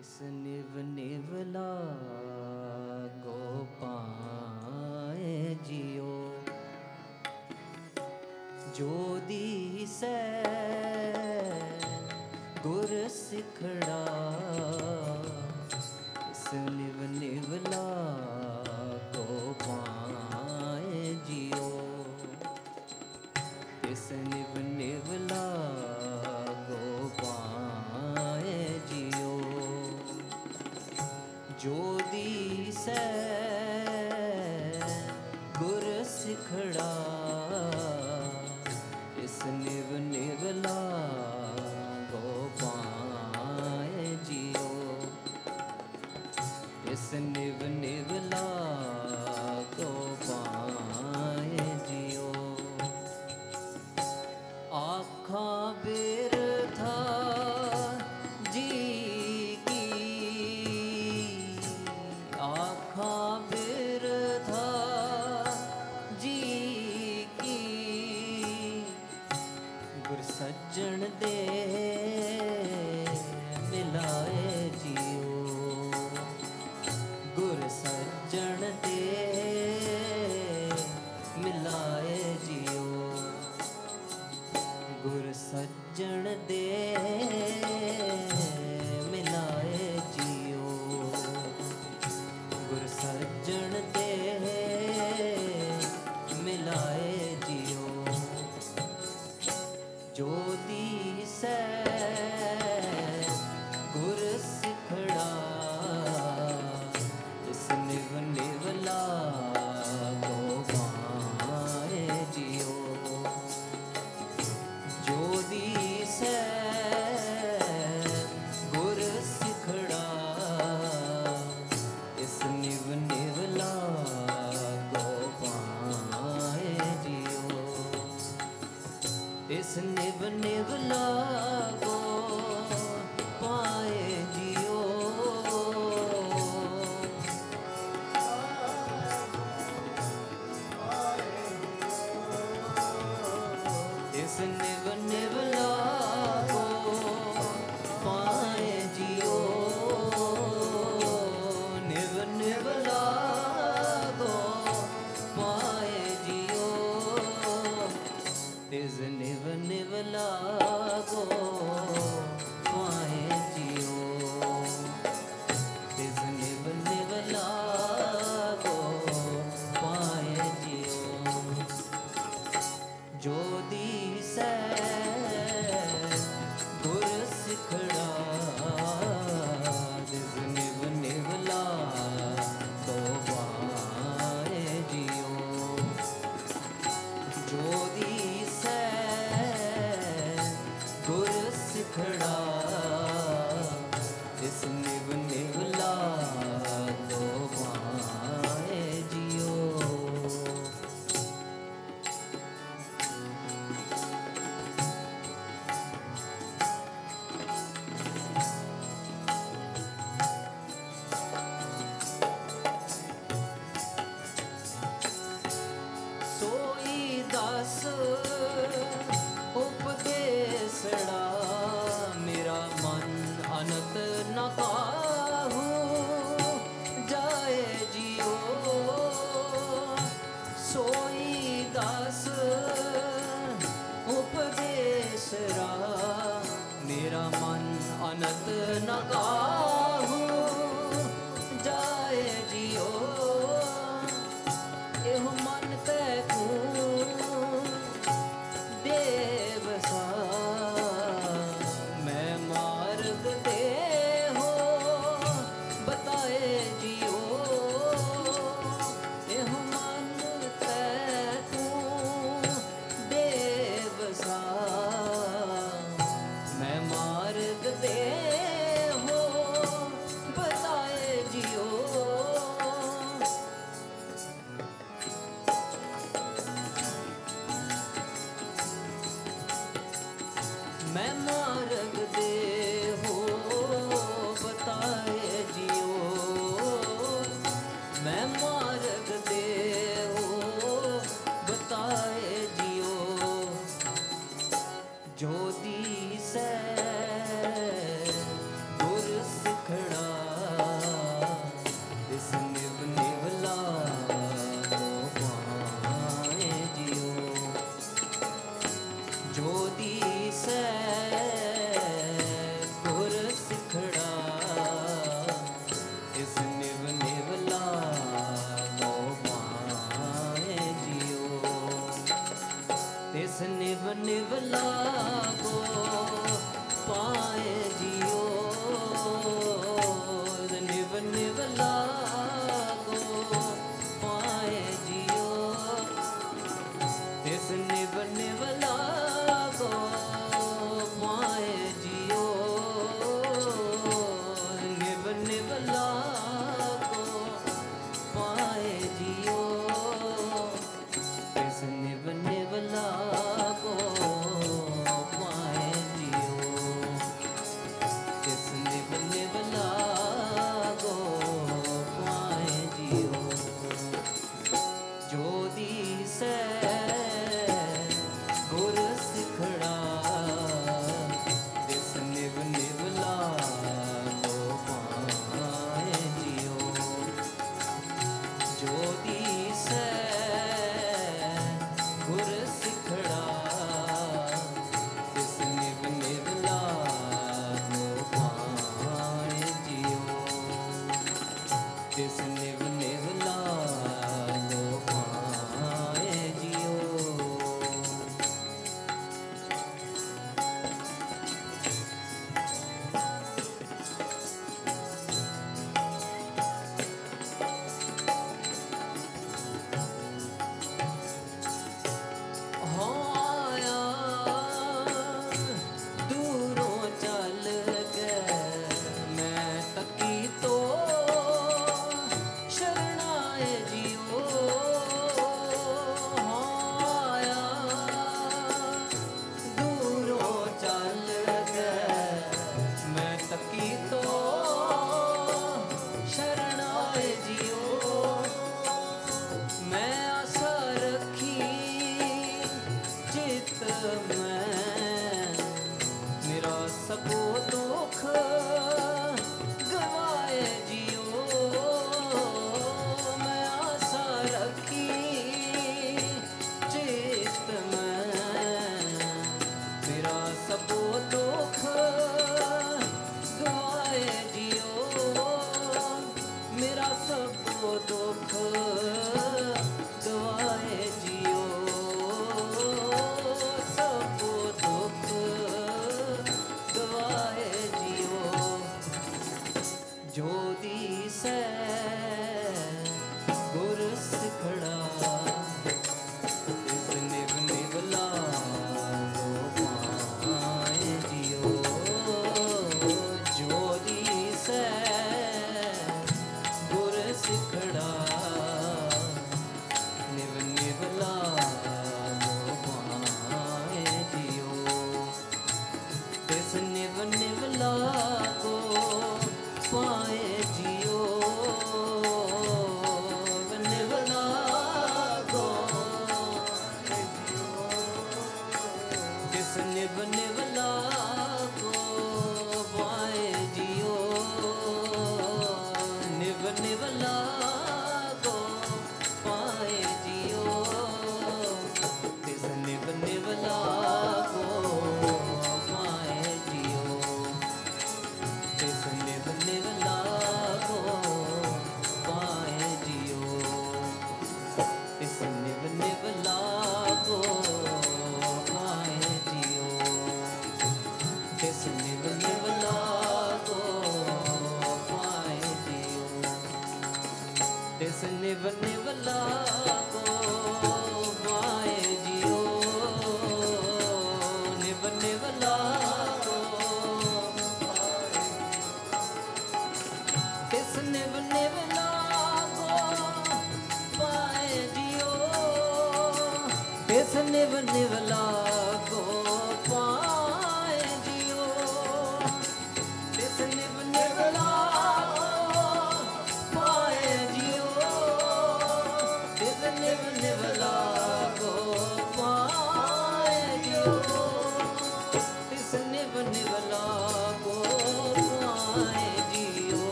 इस निव निवला को पाए जियो। जो दी से गुर सिखड़ा, इस निव निवला को पाए जियो। इस निव निवला ਵਿਸੈ ਗੁਰ ਸਿਖੜਾ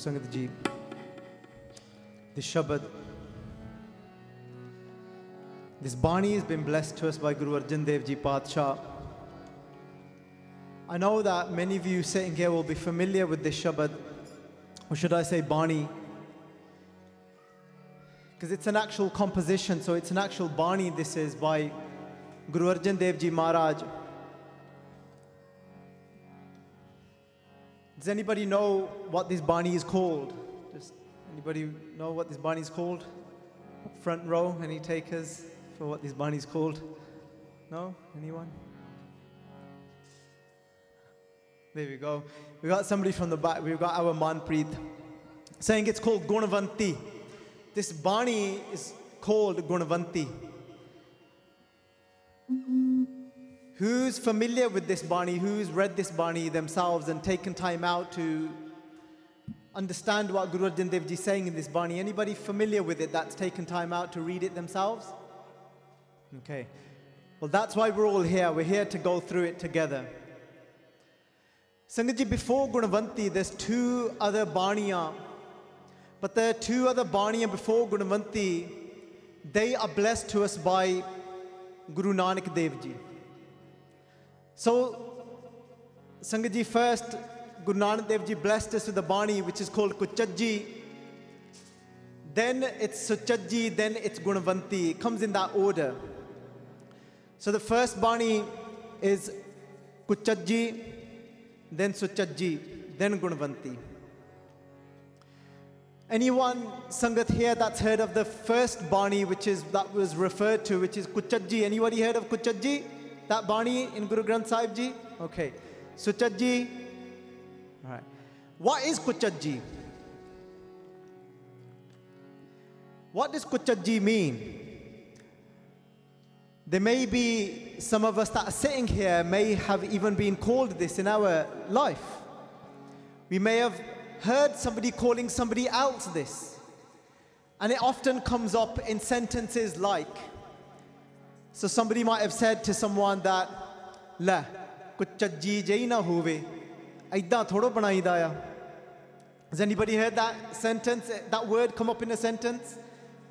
ਸੰਗਤ this Shabad. This Bani has been blessed to us by Guru Arjan Dev Ji Padshah. I know that many of you sitting here will be familiar with this Shabad, or should I say Bani, because it's an actual composition, so it's an actual Bani this is by Guru Arjan Dev Ji Maharaj. Does anybody know what this Bani is called? Just anybody know what this Bani is called? Front row, any takers for what this Bani is called? No? Anyone? There we go. We got somebody from the back. We've got our Manpreet saying it's called Gunavanti. This Bani is called Gunavanti. who's familiar with this Bani, who's read this Bani themselves and taken time out to understand what Guru Arjan Dev Ji is saying in this Bani? Anybody familiar with it that's taken time out to read it themselves? Okay. Well, that's why we're all here. We're here to go through it together. Sangaji, before Gunavanti, there's two other Baniya. But there are two other Baniya before Gunavanti. They are blessed to us by Guru Nanak Dev Ji. So, Sangat ji, first, Guru Nanak Dev Ji blessed us with the Bani, which is called Kuchajji. Then it's Suchajji, then it's Gunavanti. It comes in that order. So the first Bani is Kuchajji, then Suchajji, then Gunavanti. Anyone Sangat here that's heard of the first Bani which is that was referred to, which is Kuchajji. Anybody heard of Kuchajji? That Bani in Guru Granth Sahib Ji? Okay. Suchajji. Alright. What is Kuchajji? What does Kuchajji mean? There may be some of us that are sitting here may have even been called this in our life. We may have heard somebody calling somebody else this. And it often comes up in sentences like, so somebody might have said to someone that, ਲੈ ਕੁਝ ਚੱਜੀ ਜਿਹੀ ਨਾ ਹੋਵੇ ਐਦਾਂ ਥੋੜੋ ਬਣਾਈਦਾ ਆ Has anybody heard that sentence, that word come up in a sentence?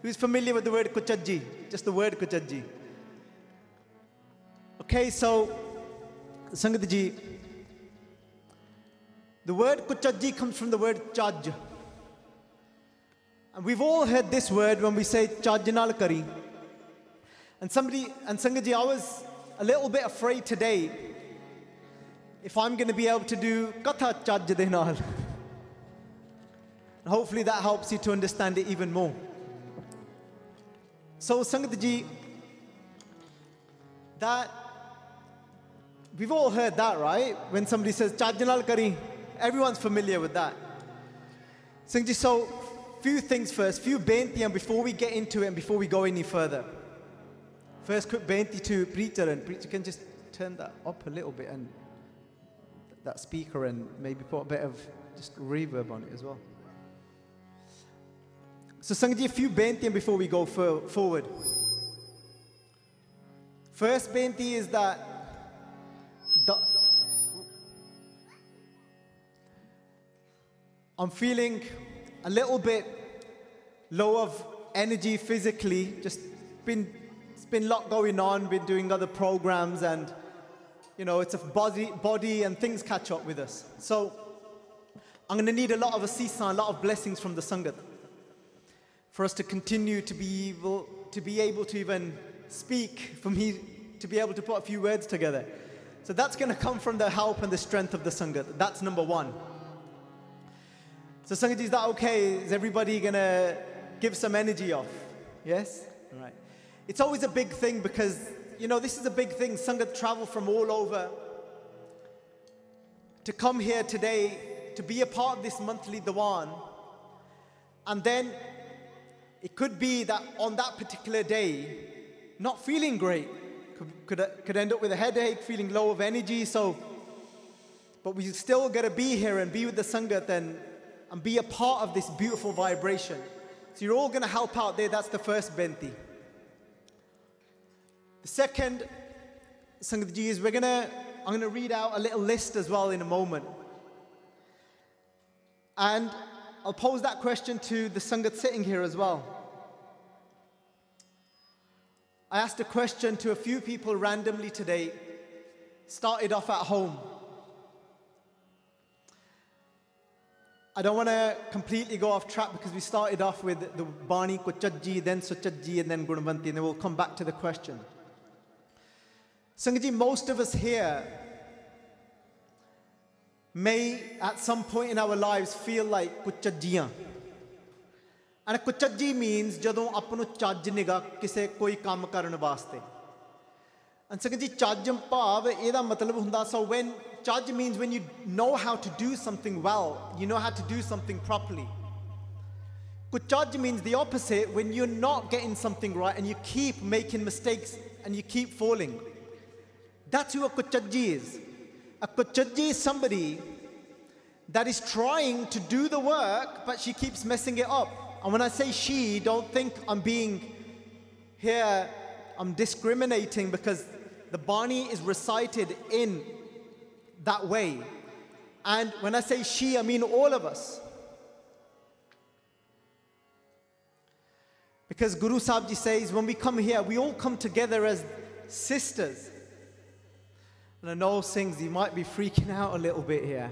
Who's familiar with the word kuchajji? Just the word kuchajji. Okay, so Sangat ji, the word kuchajji comes from the word chaj. And we've all heard this word when we say chajnal kari. And somebody, and Sangat ji, I was a little bit afraid today if I'm going to be able to do katha chaj. And hopefully that helps you to understand it even more. So, Sangat ji, that we've all heard that, right? When somebody says Chajjanal Kari, everyone's familiar with that. Sangat ji, so few things first, few bentiyan before we get into it and before we go any further. First, benti to preacher, and preacher can just turn that up a little bit and that speaker and maybe put a bit of just reverb on it as well. So, Sangat ji, a few bentiyan before we go for, forward. First benti is that I'm feeling a little bit low of energy physically. Just been been a lot going on. Been doing other programs, and you know it's a body body and things catch up with us. So I'm going to need a lot of asisa, a lot of blessings from the sangat for us to continue to be able to be able to even speak, for me to be able to put a few words together. So that's going to come from the help and the strength of the Sangat. That's number one. So Sangat, is that okay? Is everybody going to give some energy off? Yes? All right. It's always a big thing because, you know, this is a big thing. Sangat travel from all over to come here today to be a part of this monthly Diwan. And then it could be that on that particular day, not feeling great, could, could, could end up with a headache, feeling low of energy. So, but we still got to be here and be with the Sangat and, and be a part of this beautiful vibration. So you're all going to help out there. That's the first benti. The second, Sangat ji, is we're to, I'm to read out a little list as well in a moment. And I'll pose that question to the Sangat sitting here as well. I asked a question to a few people randomly today, started off at home. I don't want to completely go off track because we started off with the Bani Kuchajji, then Suchajji, and then Gunavanti, and then we'll come back to the question. Sangaji, most of us here may at some point in our lives feel like Kuchajjiyan. And ਕੁਚੱਜੀ means ਜਦੋਂ ਆਪ ਨੂੰ ਚੱਜ ਨਿਗਾ ਕਿਸੇ ਕੋਈ ਕੰਮ ਕਰਨ ਵਾਸਤੇ and second ਜੀ ਚੱਜ ਭਾਵ ਇਹਦਾ ਮਤਲਬ ਹੁੰਦਾ so when ਚੱਜ means when you know how to do something well you know how to do something properly kuchaj means the opposite when you're not getting something right and you keep making mistakes and you keep falling that's who a kuchaji is a kuchaji is somebody that is trying to do the work, but she keeps messing it up. And when I say she, don't think I'm being here, I'm discriminating because the Bani is recited in that way. And when I say she, I mean all of us. Because Guru Sahib says, when we come here, we all come together as sisters. And I know Singhs, you might be freaking out a little bit here.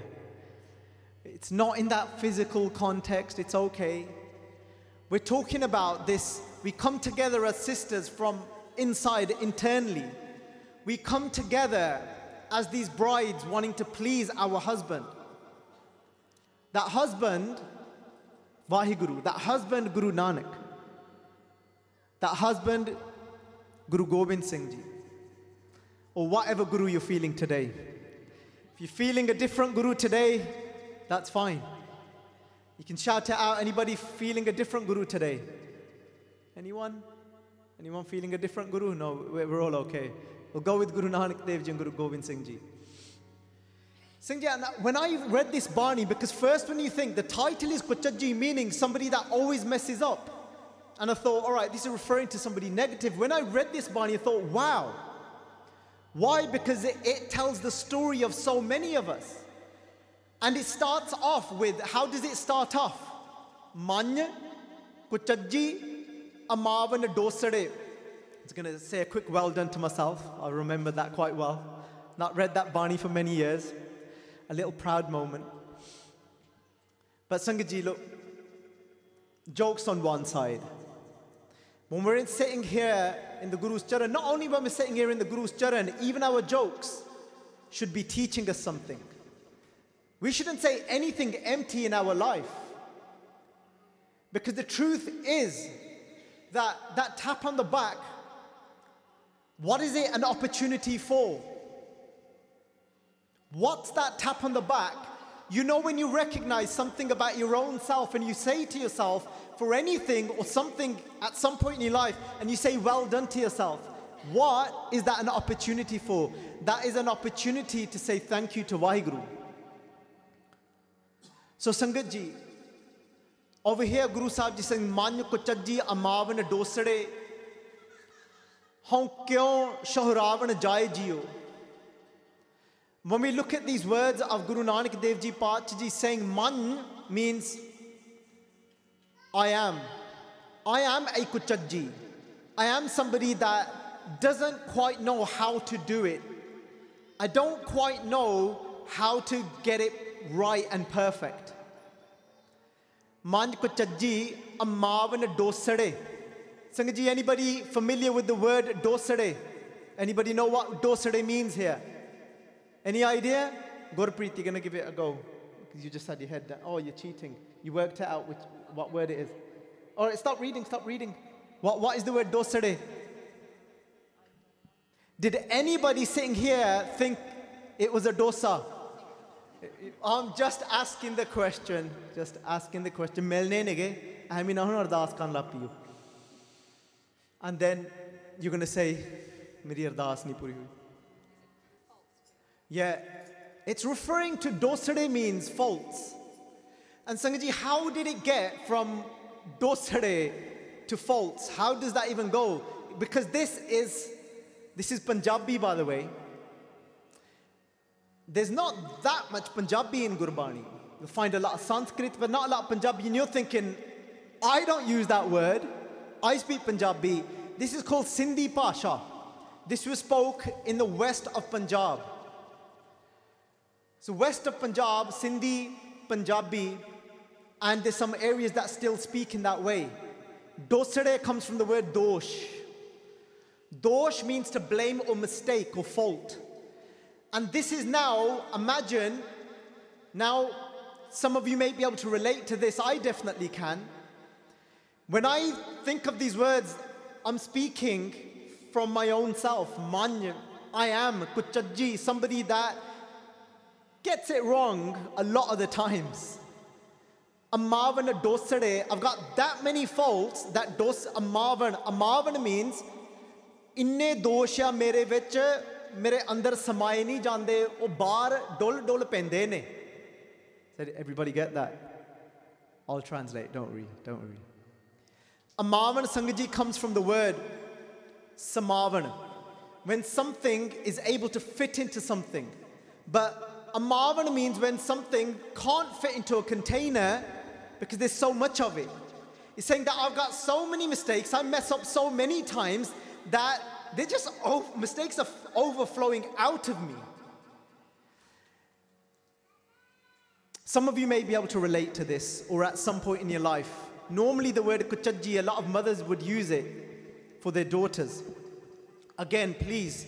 It's not in that physical context, it's okay. We're talking about this. We come together as sisters from inside, internally. We come together as these brides wanting to please our husband. That husband, Vahiguru, that husband, Guru Nanak. That husband, Guru Gobind Singh Ji. Or whatever Guru you're feeling today. If you're feeling a different Guru today, that's fine. You can shout it out. Anybody feeling a different Guru today? Anyone? Anyone feeling a different Guru? No, we're all okay. We'll go with Guru Nanak Dev Ji and Guru Gobind Singh Ji. Singh Ji, when I read this Bani, because first when you think the title is Kuchaji, meaning somebody that always messes up. And I thought, all right, this is referring to somebody negative. When I read this Bani, I thought, wow. Why? Because it, it tells the story of so many of us. And it starts off with how does it start off? Many, Kuchaji, Amavan Dosade. It's going to say a quick well done to myself. I remember that quite well. Not read that Bani for many years. A little proud moment. But Sangaji, look, jokes on one side. When we're sitting here in the Guru's Charan, not only when we're sitting here in the Guru's Charan, even our jokes should be teaching us something. We shouldn't say anything empty in our life. Because the truth is that that tap on the back, what is it an opportunity for? What's that tap on the back? You know, when you recognize something about your own self and you say to yourself, for anything or something at some point in your life, and you say, well done to yourself, what is that an opportunity for? That is an opportunity to say thank you to Vaheguru. So, Sangat ji, over here, Guru Sahib ji saying, Man kuchaji amavan dosade, hon kyon shohravan jai jiyo. When we look at these words of Guru Nanak Dev Ji Pacha Ji saying man means I am. I am a kuchaji. I am somebody that doesn't quite know how to do it. I don't quite know how to get it right and perfect. Man kuchaji amavan dosade. Sangaji, anybody familiar with the word dosade? Anybody know what dosade means here? Any idea? Gurpreet, you're going to give it a go. You just had your head down. Oh, you're cheating. You worked it out which, what word it is. All right, stop reading, stop reading. What, what is the word dosade? Did anybody sitting here think it was a dosa? I'm just asking the question. Just asking the question. Milne nege. I mean, not asking you. And then you're going to say, Meri ardas nahi puri. Yeah, it's referring to dosade means faults. And Sangaji, how did it get from dosade to faults? How does that even go? Because this is this is Punjabi, by the way. There's not that much Punjabi in Gurbani. You'll find a lot of Sanskrit, but not a lot of Punjabi. And you're thinking, I don't use that word. I speak Punjabi. This is called Sindhi Pasha. This was spoke in the west of Punjab. So west of Punjab, Sindhi, Punjabi, and there's some areas that still speak in that way. Dosare comes from the word dosh. Dosh means to blame or mistake or fault. And this is now, imagine, now some of you may be able to relate to this, I definitely can. When I think of these words, I'm speaking from my own self. Man, I am Kuchaji, somebody that gets it wrong a lot of the times Amavan dosade, I've got that many faults that dos amavan. Amavan means ਇੰਨੇ ਦੋਸ਼ ਆ ਮੇਰੇ ਵਿੱਚ ਮੇਰੇ ਅੰਦਰ ਸਮਾਏ ਨਹੀਂ ਜਾਂਦੇ ਉਹ ਬਾਹਰ ਡੁੱਲ ਡੁੱਲ ਪੈਂਦੇ ਨੇ Did everybody get that? I'll translate, don't worry, don't worry. Amavan Sangaji comes from the word samavan. When something is able to fit into something. But amavan means when something can't fit into a container because there's so much of it. He's saying that I've got so many mistakes, I mess up so many times that they're just oh, mistakes are overflowing out of me. Some of you may be able to relate to this or at some point in your life. Normally, the word kuchaji, a lot of mothers would use it for their daughters. Again, please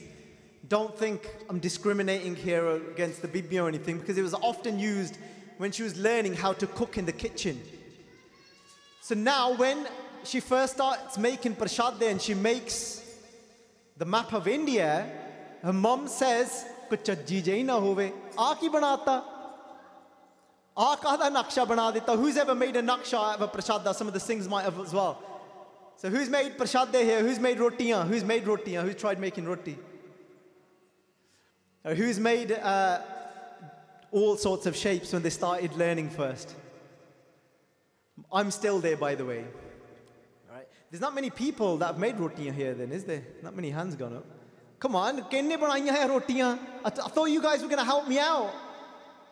don't think I'm discriminating here against the bibi or anything because it was often used when she was learning how to cook in the kitchen. So now, when she first starts making prashad and she makes the map of India, her mom says, who's ever made a naksha of a prashada some of the things might have as well? So who's made prashada here? Who's made rotiyan who's made rotiyan who's tried making roti? Or who's made uh, all sorts of shapes when they started learning first i'm still there by the way all right there's not many people that have made rotiyan here then is there not many hands gone up come on ਕਿੰਨੇ ਬਣਾਈਆਂ ਹੈ ਰੋਟੀਆਂ I th- I thought you guys were going to help me out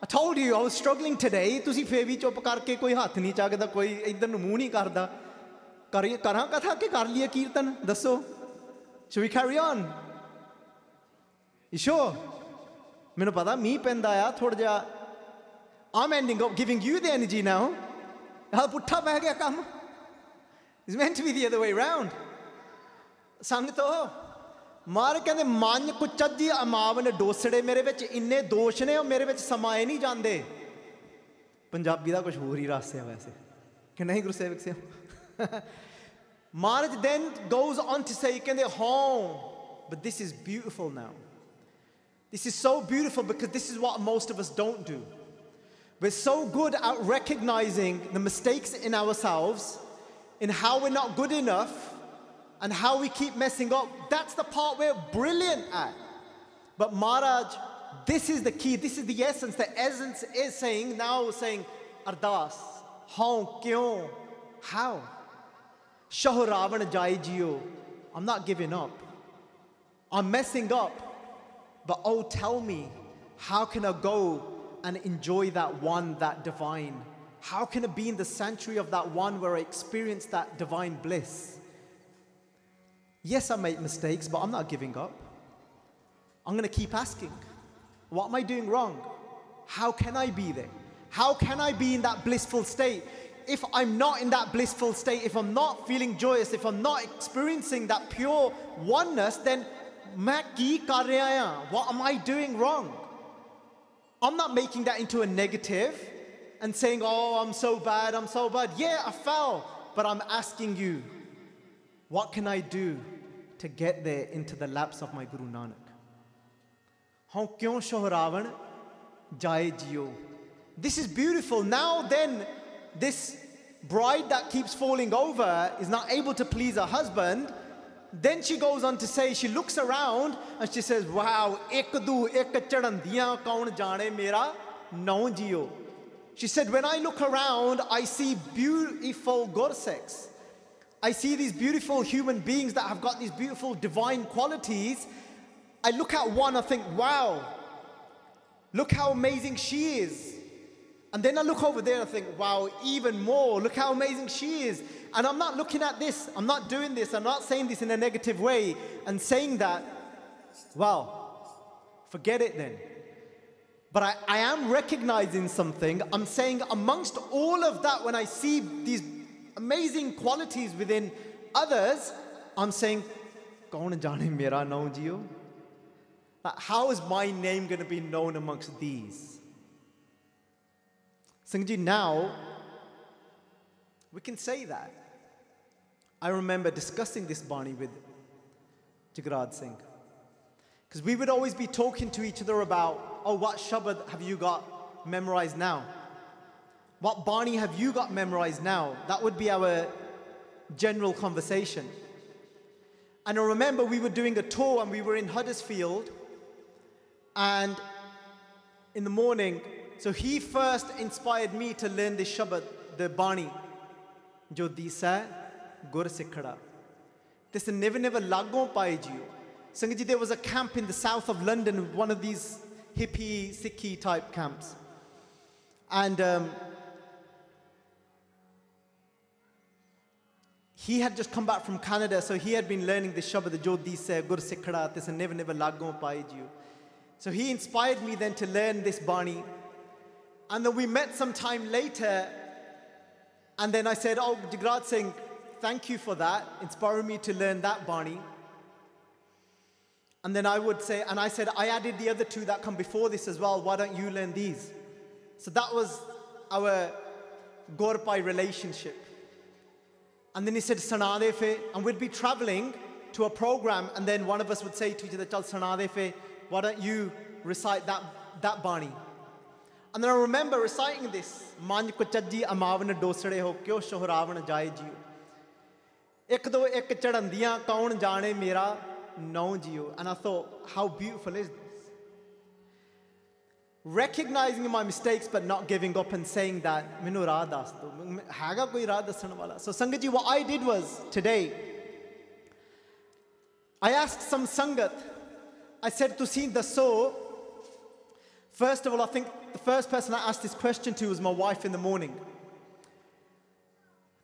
I told you I was struggling today. ਤੁਸੀਂ ਫੇਰ ਵੀ ਚੁੱਪ ਕਰਕੇ ਕੋਈ ਹੱਥ ਨਹੀਂ ਚੱਕਦਾ ਕੋਈ ਇਧਰ ਨੂੰ ਮੂੰਹ ਨਹੀਂ ਕਰਦਾ ਕਰੀਏ ਕਰਾਂ ਕਥਾ ਕਿ ਕਰ ਲਈਏ ਕੀਰਤਨ ਦੱਸੋ Should we carry on? You sure? ਮੈਨੂੰ ਪਤਾ ਮੀਂਹ ਪੈਂਦਾ ਆ ਥੋੜਾ ਜਿਹਾ I'm ending up giving you the energy now. ਹਾਂ ਪੁੱਠਾ ਪੈ ਗਿਆ ਕੰਮ It's meant to be the other way round. ਸੰਗਤੋ ਮਾਰ ਕਹਿੰਦੇ ਮਨ ਕੁਚੱਜੀ ਅਮਾਵਨ ਡੋਸੜੇ ਮੇਰੇ ਵਿੱਚ ਇੰਨੇ ਦੋਸ਼ ਨੇ ਉਹ ਮੇਰੇ ਵਿੱਚ ਸਮਾਏ ਨਹੀਂ ਜਾਂਦੇ ਪੰਜਾਬੀ ਦਾ ਕੁਝ ਹੋਰ ਹੀ ਰਸ ਹੈ ਵੈਸੇ ਕਿ ਨਹੀਂ Gursewak Singh Maharaj then goes on to say ਕਹਿੰਦੇ ਹਾਂ but this is beautiful now this is so beautiful because this is what most of us don't do we're so good at recognizing the mistakes in ourselves in how we're not good enough and how we keep messing up. That's the part we're brilliant at. But Maharaj, this is the key, this is the essence. The essence is saying, now saying, Ardas, how, kyon, how? Shahuravan Jai Jio. I'm not giving up. I'm messing up. But oh, tell me, how can I go and enjoy that one, that divine? How can I be in the sanctuary of that one where I experience that divine bliss? Yes, I make mistakes, but I'm not giving up. I'm going to keep asking. What am I doing wrong? How can I be there? How can I be in that blissful state? If I'm not in that blissful state, if I'm not feeling joyous, if I'm not experiencing that pure oneness, then मैं की कर रहा हूं? What am I doing wrong? I'm not making that into a negative and saying, oh, I'm so bad, I'm so bad. Yeah, I fell. But I'm asking you, what can I do to get there into the laps of my Guru Nanak? How kyon shohravan jai jio? This is beautiful. Now then, this bride that keeps falling over is not able to please her husband. then she goes on to say, she looks around and she says, Wow, ek du ek chadandiyan kaun jane mera naun jio. She said, When I look around, I see beautiful Gursikhs. I see these beautiful human beings that have got these beautiful divine qualities. I look at one, I think, wow, look how amazing she is. And then I look over there, I think, wow, even more, look how amazing she is. And I'm not looking at this, I'm not doing this, I'm not saying this in a negative way and saying that, well, forget it then. But I, I am recognizing something. I'm saying, amongst all of that, when I see these amazing qualities within others, I'm saying, mera naam? How is my name going to be known amongst these? Singji, now we can say that. I remember discussing this Bani with Jagraj Singh. Because we would always be talking to each other about, oh, what Shabad have you got memorized now? What Bani have you got memorized now? That would be our general conversation. And I remember we were doing a tour and we were in Huddersfield. And in the morning, so he first inspired me to learn the Shabad, the Bani. Jodisa. ਗੁਰ ਸਿੱਖੜਾ This never never lago pai jiyo. There was a camp in the south of London, one of these hippie, Sikhi type camps. And um, he had just come back from Canada, so he had been learning the Shabad, Jodi Se, Gur Sikhara, this never never lago pai. So he inspired me then to learn this Bani. And then we met some time later, and then I said, Oh, Jagraj Singh, thank you for that, inspiring me to learn that Bani. And then I would say, and I said, I added the other two that come before this as well. Why don't you learn these? So that was our Gorpai relationship. And then he said, Sanadefe. And we'd be traveling to a program, and then one of us would say to each other, Chal Sanadefe, why don't you recite that, that Bani? And then I remember reciting this, Manj ko chadji amavana ho kyo shohravana jaye. ਇੱਕ ਦੋ ਇੱਕ ਚੜੰਦੀਆਂ ਕੌਣ ਜਾਣੇ ਮੇਰਾ ਨੌ JIO and I thought how beautiful is this recognizing my mistakes but not giving up and saying that ਮੈਨੂੰ ਰਾਹ ਦੱਸ ਦੋ ਹੈਗਾ ਕੋਈ ਰਾਹ ਦੱਸਣ ਵਾਲਾ so ਸੰਗਤ ਜੀ what I did was today I asked some sangat I said ਤੁਸੀਂ ਦੱਸੋ First of all, I think the first person I asked this question to was my wife in the morning.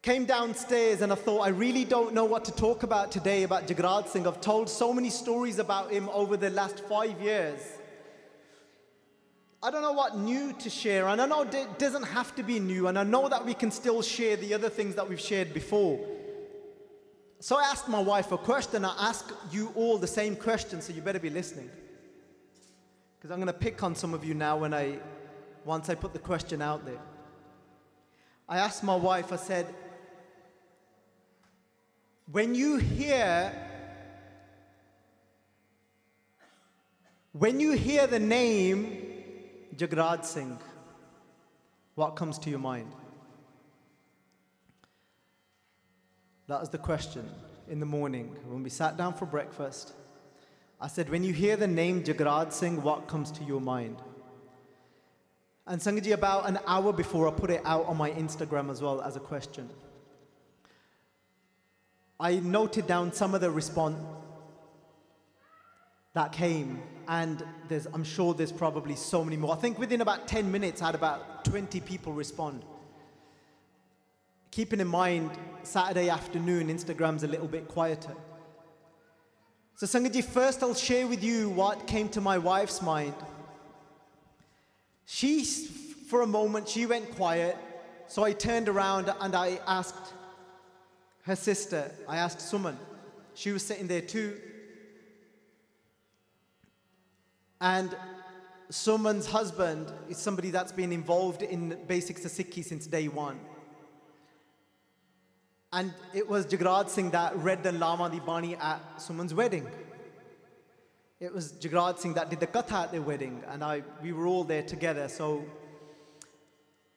Came downstairs and I thought, I really don't know what to talk about today about Jagraj Singh. I've told so many stories about him over the last five years. I don't know what new to share, and I know it doesn't have to be new, and I know that we can still share the other things that we've shared before. So I asked my wife a question. I ask you all the same question, so you better be listening. Because I'm going to pick on some of you now when I, once I put the question out there. I asked my wife, I said, when you hear, when you hear the name Jagraj Singh, what comes to your mind? That was the question in the morning when we sat down for breakfast. I said, when you hear the name Jagraj Singh, what comes to your mind? And Sangaji, about an hour before, I put it out on my Instagram as well as a question. I noted down some of the response that came, and there's, I'm sure there's probably so many more. I think within about 10 minutes, I had about 20 people respond. Keeping in mind, Saturday afternoon, Instagram's a little bit quieter. So, Sangaji, first I'll share with you what came to my wife's mind. She, for a moment, she went quiet. So I turned around and I asked her sister, I asked Suman. She was sitting there too. And Suman's husband is somebody that's been involved in Basics of Sikhi since day one. And it was Jagraj Singh that read the Lama Di Bani at Suman's wedding. It was Jagraj Singh that did the katha at their wedding, and I, we were all there together. So,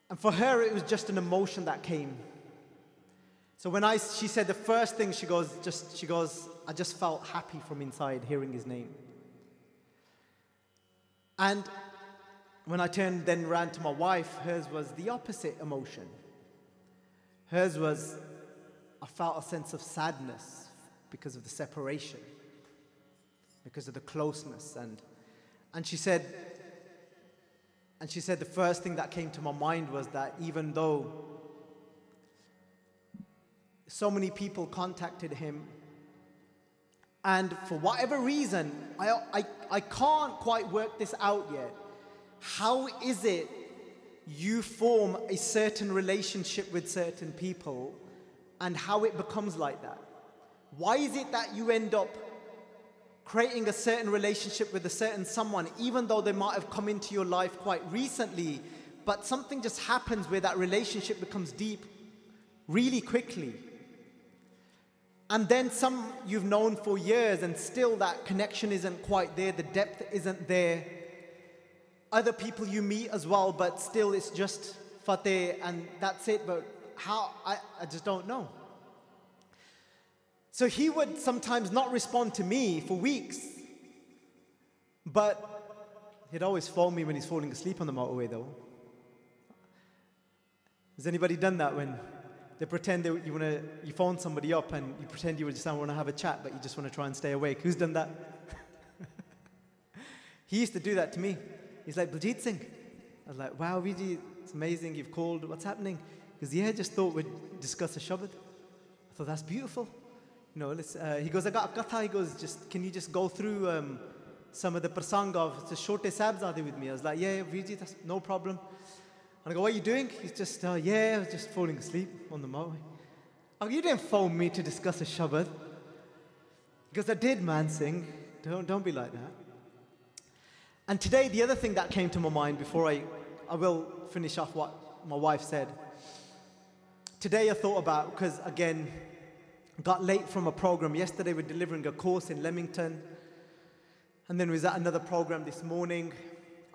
and for her, it was just an emotion that came. So when I, she said the first thing, she goes, just, she goes, I just felt happy from inside hearing his name. And when I turned then ran to my wife, hers was the opposite emotion. Hers was, I felt a sense of sadness because of the separation, because of the closeness. And, and she said, and she said the first thing that came to my mind was that even though so many people contacted him, and for whatever reason, I, I, I can't quite work this out yet. How is it you form a certain relationship with certain people and how it becomes like that? Why is it that you end up creating a certain relationship with a certain someone, even though they might have come into your life quite recently, but something just happens where that relationship becomes deep really quickly? And then some you've known for years, and still that connection isn't quite there, the depth isn't there. Other people you meet as well, but still it's just fateh and that's it. But how? I, I just don't know. So he would sometimes not respond to me for weeks. But He'd always phone me when he's falling asleep on the motorway, though. Has anybody done that when they pretend that you want to, you phone somebody up and you pretend you just want to have a chat, but you just want to try and stay awake? Who's done that? he used to do that to me. He's like, Baljit Singh. I was like, wow, Vijay, it's amazing you've called. What's happening? Because yeah, just thought we'd discuss a shabad I thought that's beautiful. You know, let's, uh, he goes, I got a katha. He goes, just can you just go through um, some of the prasang of the Shote Sabzade with me? I was like, yeah, Vijay, that's no problem. And I go, what are you doing? He's just, uh, yeah, I was just falling asleep on the motorway. Go, you didn't phone me to discuss a shabad. Because I did, man, sing. Don't, don't be like that. And today, the other thing that came to my mind before I, I will finish off what my wife said. Today, I thought about, because again, got late from a program. Yesterday, we're delivering a course in Leamington. And then was at another program this morning.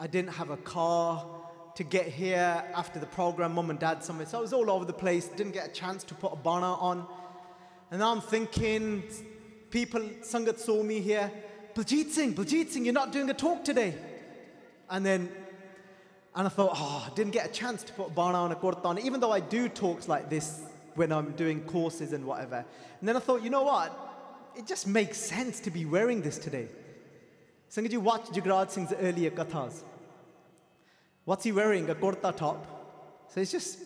I didn't have a car to get here after the program, mum and dad somewhere. So I was all over the place, didn't get a chance to put a bana on. And now I'm thinking, people, Sangat saw me here. Baljit Singh, Baljit Singh, you're not doing a talk today. And then, and I thought, oh, I didn't get a chance to put a bana on a kurtan, even though I do talks like this when I'm doing courses and whatever. And then I thought, you know what? It just makes sense to be wearing this today. Sangat, you watched Jagraj Singh's earlier kathas. What's he wearing? A kurta top. So it's just,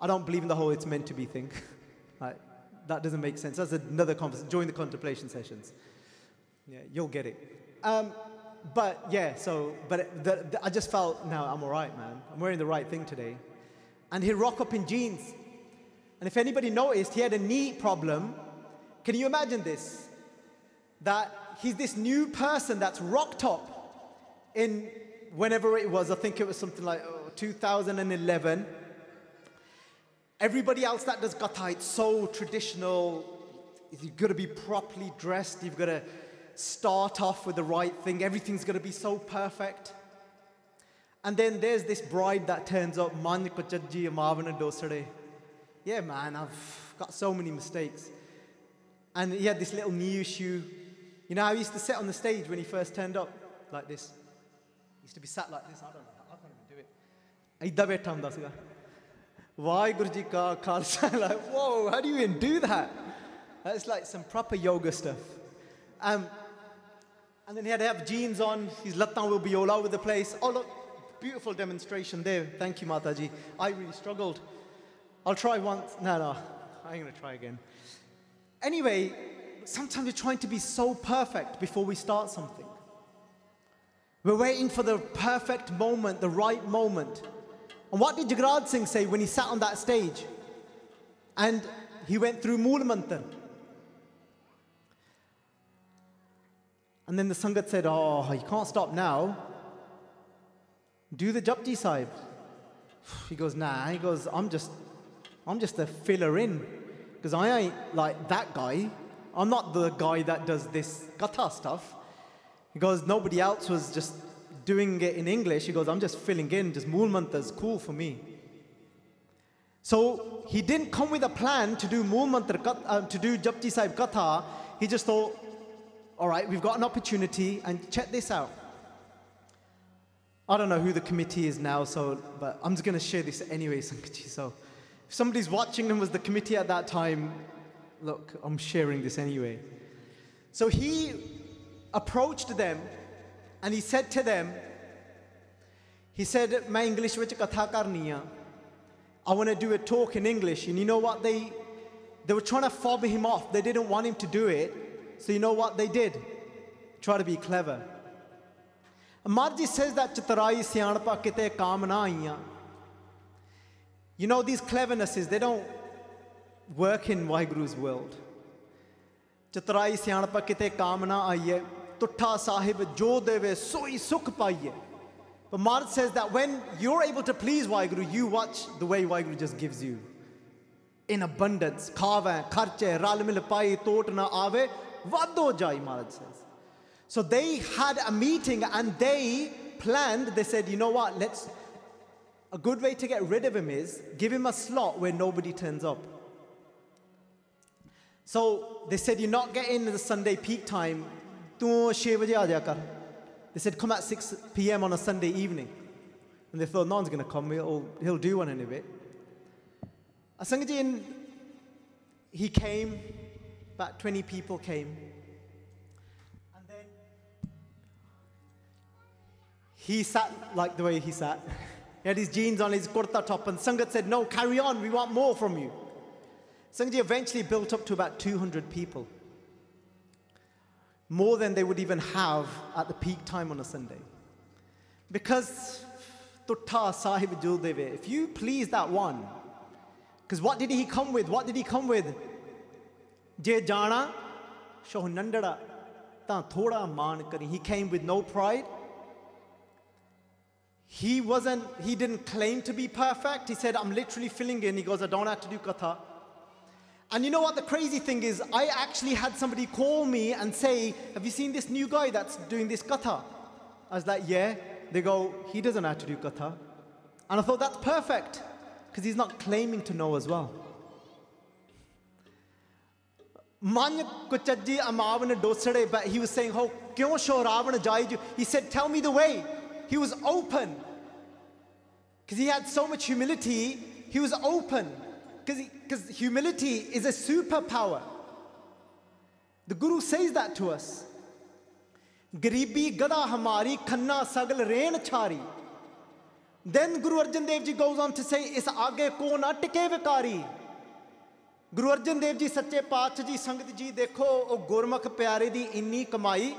I don't believe in the whole it's meant to be thing. like, that doesn't make sense. That's another conversation. Join the contemplation sessions. Yeah, you'll get it. Um, but yeah, so, but the, the, I just felt, now I'm all right, man. I'm wearing the right thing today. And he'd rock up in jeans. And if anybody noticed, he had a knee problem. Can you imagine this? That he's this new person that's rocked up in whenever it was, I think it was something like oh, 2011. Everybody else that does katha, it's so traditional. You've got to be properly dressed. You've got to start off with the right thing. Everything's got to be so perfect. And then there's this bride that turns up. Yeah, man, I've got so many mistakes. And he had this little knee issue. You know, I used to sit on the stage when he first turned up, like this used to be sat like this. I don't know. I can't even do it. ਇੱਦਾਂ ਬੈਠਾ ਹੁੰਦਾ ਸੀਗਾ ਵਾਹਿਗੁਰੂ ਜੀ ਕਾ Khalsa like whoa how do you even do that that's like some proper yoga stuff um, and then he had to have jeans on his lattan will be all over the place oh look beautiful demonstration there thank you mataji i really struggled i'll try once no no i'm going to try again anyway sometimes we're trying to be so perfect before we start something we're waiting for the perfect moment, the right moment. And what did Jagraj Singh say when he sat on that stage? And he went through Mool And then the Sangat said, Oh, you can't stop now. Do the Japji Sahib. He goes, Nah. He goes, I'm just, I'm just a filler in. Because I ain't like that guy. I'm not the guy that does this katha stuff. He goes, nobody else was just doing it in English. He goes, I'm just filling in, just Mool Mantra is cool for me. So he didn't come with a plan to do Mool uh, to do Japji Sahib Katha. He just thought, all right, we've got an opportunity and check this out. I don't know who the committee is now, so but I'm just going to share this anyway, Sankaji. So if somebody's watching and was the committee at that time, look, I'm sharing this anyway. So he approached them and he said to them, he said, ਮੈਂ English ਵਿੱਚ want to do a talk in English. And you know what? They, they were trying to fob him off. They didn't want him to do it. So you know what they did? Try to be clever. Amarji says that chitarai siyanpa kite kaam na aiyan. You know, these clevernesses, they don't work in Waheguru's world. Chitarai siyanpa kite kaam na aiyan. But Maharaj says that when you're able to please Waheguru, you watch the way Waheguru just gives you. In abundance. Khave, kharche, ralmil pai, tot na ave, vado jai, Maharaj says. So they had a meeting and they planned, they said, you know what, let's, a good way to get rid of him is give him a slot where nobody turns up. So they said, you're not getting the Sunday peak time they said, come at 6 p.m. on a Sunday evening. And they thought, no one's going to come, he'll, he'll do one anyway. Asangaji, he came, about 20 people came. And then he sat like the way he sat. he had his jeans on, his kurta top, and Sangat said, no, carry on, we want more from you. Sangaji eventually built up to about 200 people. More than they would even have at the peak time on a Sunday. Because Tutta Sahib Juldeve, if you please that one, because what did he come with? What did he come with? Je jana, shoh nandada, ta thoda maan. He came with no pride. He wasn't, he didn't claim to be perfect. He said, I'm literally filling in. He goes, I don't have to do katha. And you know what the crazy thing is? I actually had somebody call me and say, Have you seen this new guy that's doing this katha? I was like, Yeah. They go, He doesn't have to do katha. And I thought, That's perfect. Because he's not claiming to know as well. But he was saying, Ho, kyon? He said, Tell me the way. He was open. Because he had so much humility, he was open. Because humility is a superpower. The Guru says that to us. Garibi gada hamari khanna sagal rain chari. Then Guru Arjan Dev Ji goes on to say, Is aage ko na tike vikari. Guru Arjan Dev ji ਸੱਚੇ ਪਾਤਸ਼ਾਹ ਜੀ ਸੰਗਤ ਜੀ ਦੇਖੋ ਉਹ ਗੁਰਮੁਖ ਪਿਆਰੇ ਦੀ ਇੰਨੀ ਕਮਾਈ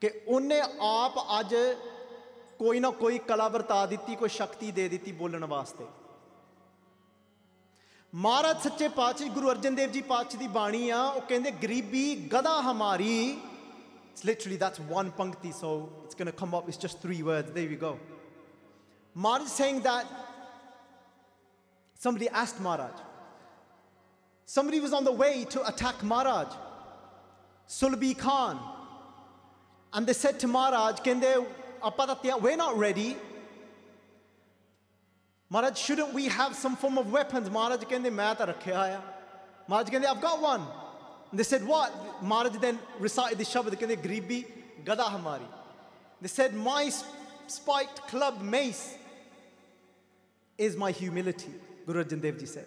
ਕਿ ਉਹਨੇ ਆਪ ਅੱਜ ਕੋਈ ਨਾ ਕੋਈ ਕਲਾ ਵਰਤਾ ਦਿੱਤੀ ਕੋਈ ਸ਼ਕਤੀ ਦੇ ਦਿੱਤੀ ਬੋਲਣ ਵਾਸਤੇ Maraj, ਸੱਚੇ ਪਾਤਸ਼ਾਹ Guru ਅਰਜਨ ਦੇਵ ਜੀ ਪਾਤਸ਼ਾਹ ਦੀ ਬਾਣੀ ਆ ਉਹ ਕਹਿੰਦੇ ਗਰੀਬੀ ਗਦਾ It's literally that's one punkti, so it's going to come up. It's just three words. There you go. Maraj saying that somebody asked Maraj. Somebody was on the way to attack Maraj, Sulhi Khan. And they said to Maharaj, Kende, we're not ready. Maharaj, shouldn't we have some form of weapons? Maharaj kende main ta rakhe aaya. Maharaj kende I've got one. And they said what? Maharaj then recited the shabad kende gribi gada hamari. They said my spiked club mace is my humility. Guru Arjan Dev Ji said.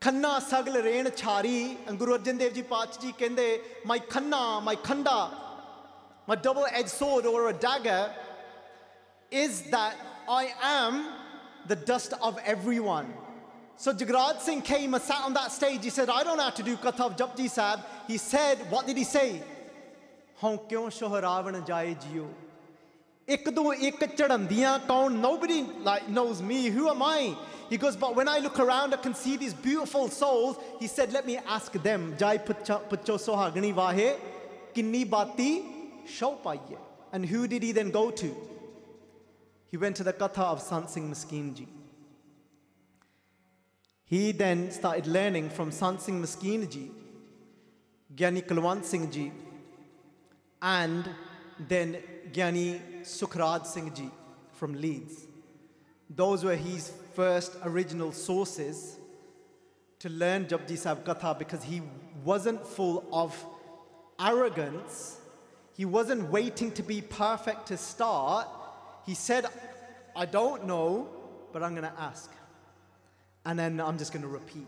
Khanna sagl rain chari and Arjan Dev Ji Pach Ji kende my khanna, my khanda, my double-edged sword or a dagger is that I am the dust of everyone. So Jagraj Singh came and sat on that stage. He said, I don't have to do Kathab Japji Sahib. He said, What did he say? ਹਉ ਕਿਉਂ ਸ਼ੋਹਰਾਵਣ ਜਾਏ nobody like knows me who am i he goes but when i look around i can see these beautiful souls he said let me ask them jai pucho sohagni kinni bati show and who did he then go to he went to the Katha of Sant Singh Maskeen ji he then started learning from Sant Singh Maskeen ji Gyani Kulwant Singh ji and then Gyani Sukhraj Singh ji from Leeds. Those were his first original sources to learn Japji Sahib Katha because he wasn't full of arrogance. He wasn't waiting to be perfect to start. He said, I don't know, but I'm going to ask. And then I'm just going to repeat.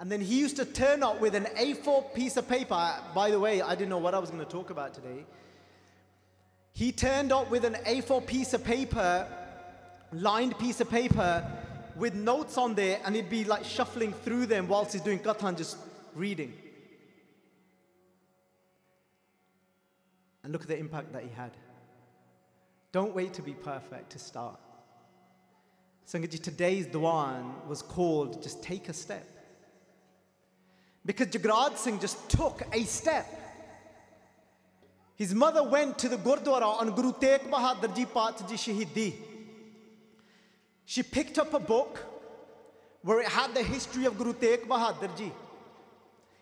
And then he used to turn up with an A4 piece of paper. By the way, I didn't know what I was going to talk about today. He turned up with an A4 piece of paper, lined piece of paper, with notes on there, and he'd be like shuffling through them whilst he's doing kathan, just reading. And look at the impact that he had. Don't wait to be perfect to start. Sangaji, today's Diwan was called Just Take a Step. Because Jagraj Singh just took a step. His mother went to the Gurdwara on Guru Tegh Bahadur Ji Path Ji Shahidi. She picked up a book where it had the history of Guru Tegh Bahadur Ji.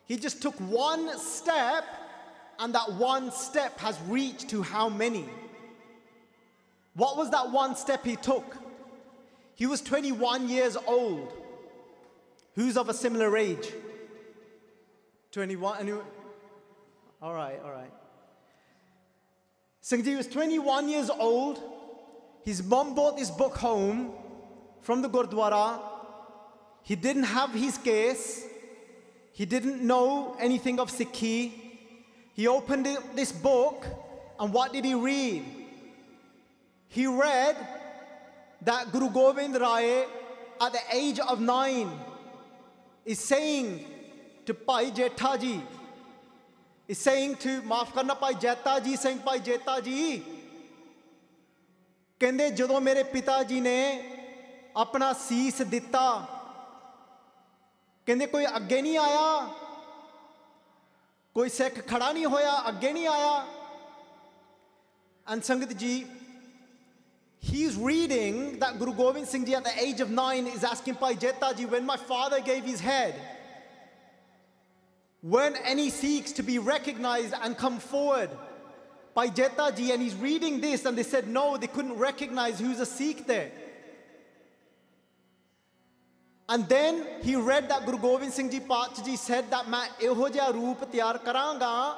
He just took one step, and that one step has reached to how many? What was that one step he took? He was 21 years old. Who's of a similar age? 21. Anyone? All right, all right. Singh was 21 years old. His mom brought this book home from the Gurdwara. He didn't have his case. He didn't know anything of Sikhi. He opened this book, and what did he read? He read that Guru Gobind Rai, at the age of nine, is saying to Pai Jethaji, is saying to ਮਾਫ ਕਰਨਾ ਭਾਈ ਜੈਤਾ ਜੀ ਸਿੰਘ ਭਾਈ ਜੈਤਾ ਜੀ ਕਹਿੰਦੇ ਜਦੋਂ ਮੇਰੇ ਪਿਤਾ ਜੀ ਨੇ ਆਪਣਾ ਸੀਸ ਦਿੱਤਾ ਕਹਿੰਦੇ ਕੋਈ ਅੱਗੇ ਨਹੀਂ ਆਇਆ ਕੋਈ ਸਿੱਖ ਖੜਾ ਨਹੀਂ ਹੋਇਆ ਅੱਗੇ ਨਹੀਂ ਆਇਆ ਅਨਸੰਗਤ ਜੀ He's reading that Guru Gobind Singh Ji at the age of nine is asking Pai Jetaji, when my father gave his head, when any Sikhs to be recognized and come forward by Jetaji, and he's reading this, and they said no, they couldn't recognize who's a Sikh there. And then he read that Guru Gobind Singh Ji said that karanga,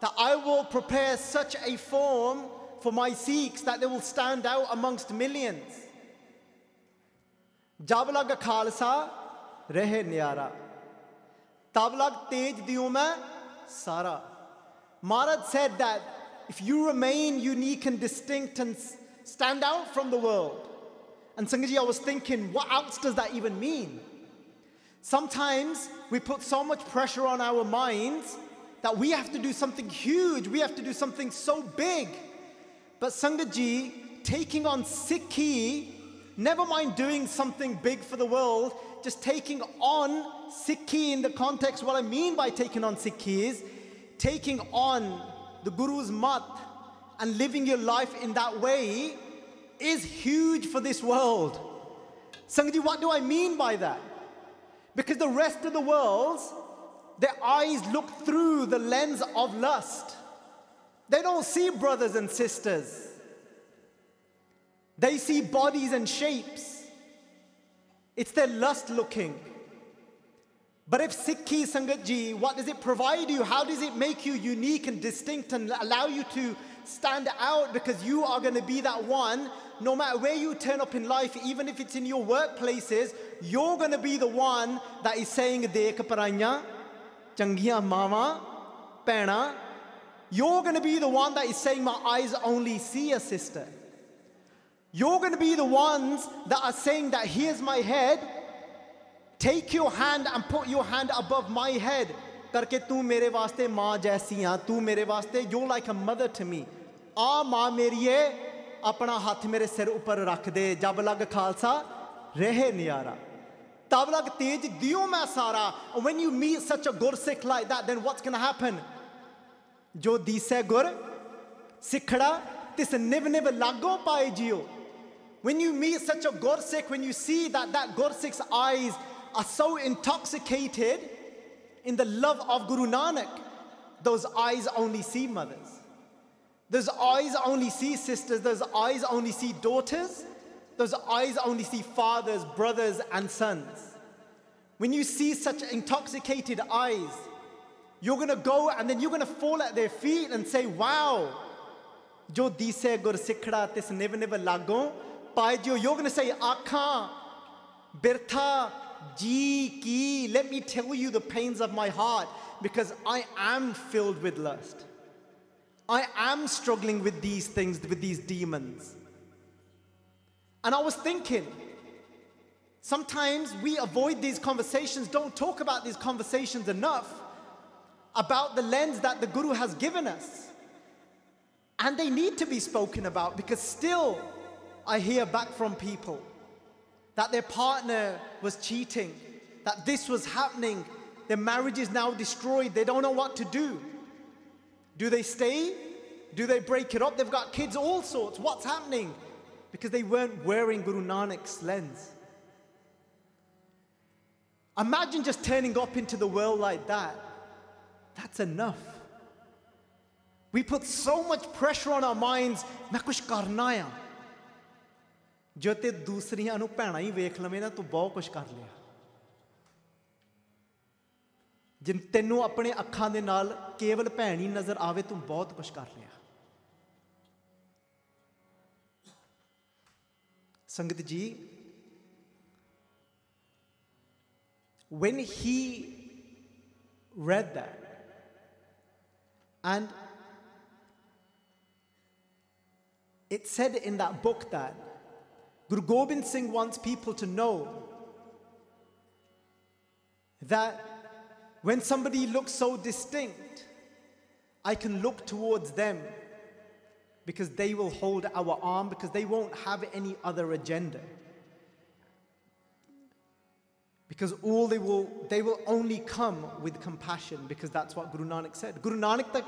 that I will prepare such a form for my Sikhs that they will stand out amongst millions. ਜਬ ਲਗ ਖਾਲਸਾ ਰਹੇ ਨਿਆਰਾ ਤਬ ਲਗ ਤੇਜ ਦਿਉ ਮੈਂ ਸਾਰਾ Maharaj said that if you remain unique and distinct and s- stand out from the world, and Sangaji, I was thinking, what else does that even mean? Sometimes we put so much pressure on our minds that we have to do something huge, we have to do something so big. But Sangaji, taking on Sikhi, never mind doing something big for the world, just taking on Sikhi in the context, what I mean by taking on Sikhi is taking on the Guru's mat and living your life in that way is huge for this world. Sangaji, what do I mean by that? Because the rest of the world, their eyes look through the lens of lust. They don't see brothers and sisters. They see bodies and shapes. It's their lust looking. But if Sikhi Sangat Ji, what does it provide you? How does it make you unique and distinct and allow you to stand out? Because you are going to be that one, no matter where you turn up in life, even if it's in your workplaces, you're going to be the one that is saying, Dekh paranya, changiya mama, pena, you're going to be the one that is saying, My eyes only see a sister. You're going to be the ones that are saying that here's my head. Take your hand and put your hand above my head. करके तू मेरे वास्ते माँ जैसी हाँ तू मेरे वास्ते you're like a mother to me. आ माँ मेरी है अपना हाथ मेरे सिर ऊपर रख दे जब लग खालसा रहे नियारा तब लग तेज दियो मैं सारा And when you meet such a gursikh like that then what's going to happen when you meet such a gursikh, when you see that that gursikh's eyes are so intoxicated in the love of Guru Nanak, those eyes only see mothers. Those eyes only see sisters. Those eyes only see daughters. Those eyes only see fathers, brothers, and sons. When you see such intoxicated eyes, you're going to go and then you're going to fall at their feet and say, Wow, jo dise gur sikhra tis never never lago. Paijo, you're going to say, Akha, birtha, ji ki. Let me tell you the pains of my heart because I am filled with lust. I am struggling with these things, with these demons. And I was thinking, sometimes we avoid these conversations, don't talk about these conversations enough about the lens that the guru has given us and they need to be spoken about because still I hear back from people that their partner was cheating, that this was happening, their marriage is now destroyed, they don't know what to do. Do they stay? Do they break it up? They've got kids, all sorts. What's happening? Because they weren't wearing Guru Nanak's lens. Imagine just turning up into the world like that that's enough. We put so much pressure on our minds, ਮੈਂ ਕੁਝ ਕਰਨਾ ਆ ਜੇ ਤੇ ਦੂਸਰੀਆਂ ਨੂੰ ਭੈਣਾ ਹੀ ਵੇਖ ਲਵੇਂ ਨਾ ਤੂੰ ਬਹੁਤ ਕੁਝ ਕਰ ਲਿਆ ਜਿੰ ਤੈਨੂੰ ਆਪਣੇ ਅੱਖਾਂ ਦੇ ਨਾਲ ਕੇਵਲ ਭੈਣ ਹੀ ਨਜ਼ਰ ਆਵੇ ਤੂੰ ਬਹੁਤ ਕੁਝ ਕਰ ਲਿਆ ਸੰਗਤ ਜੀ when he read that and it said in that book that Guru Gobind Singh wants people to know that when somebody looks so distinct, I can look towards them because they will hold our arm because they won't have any other agenda. Because all they will, they will only come with compassion because that's what Guru Nanak said. Guru Nanak, the,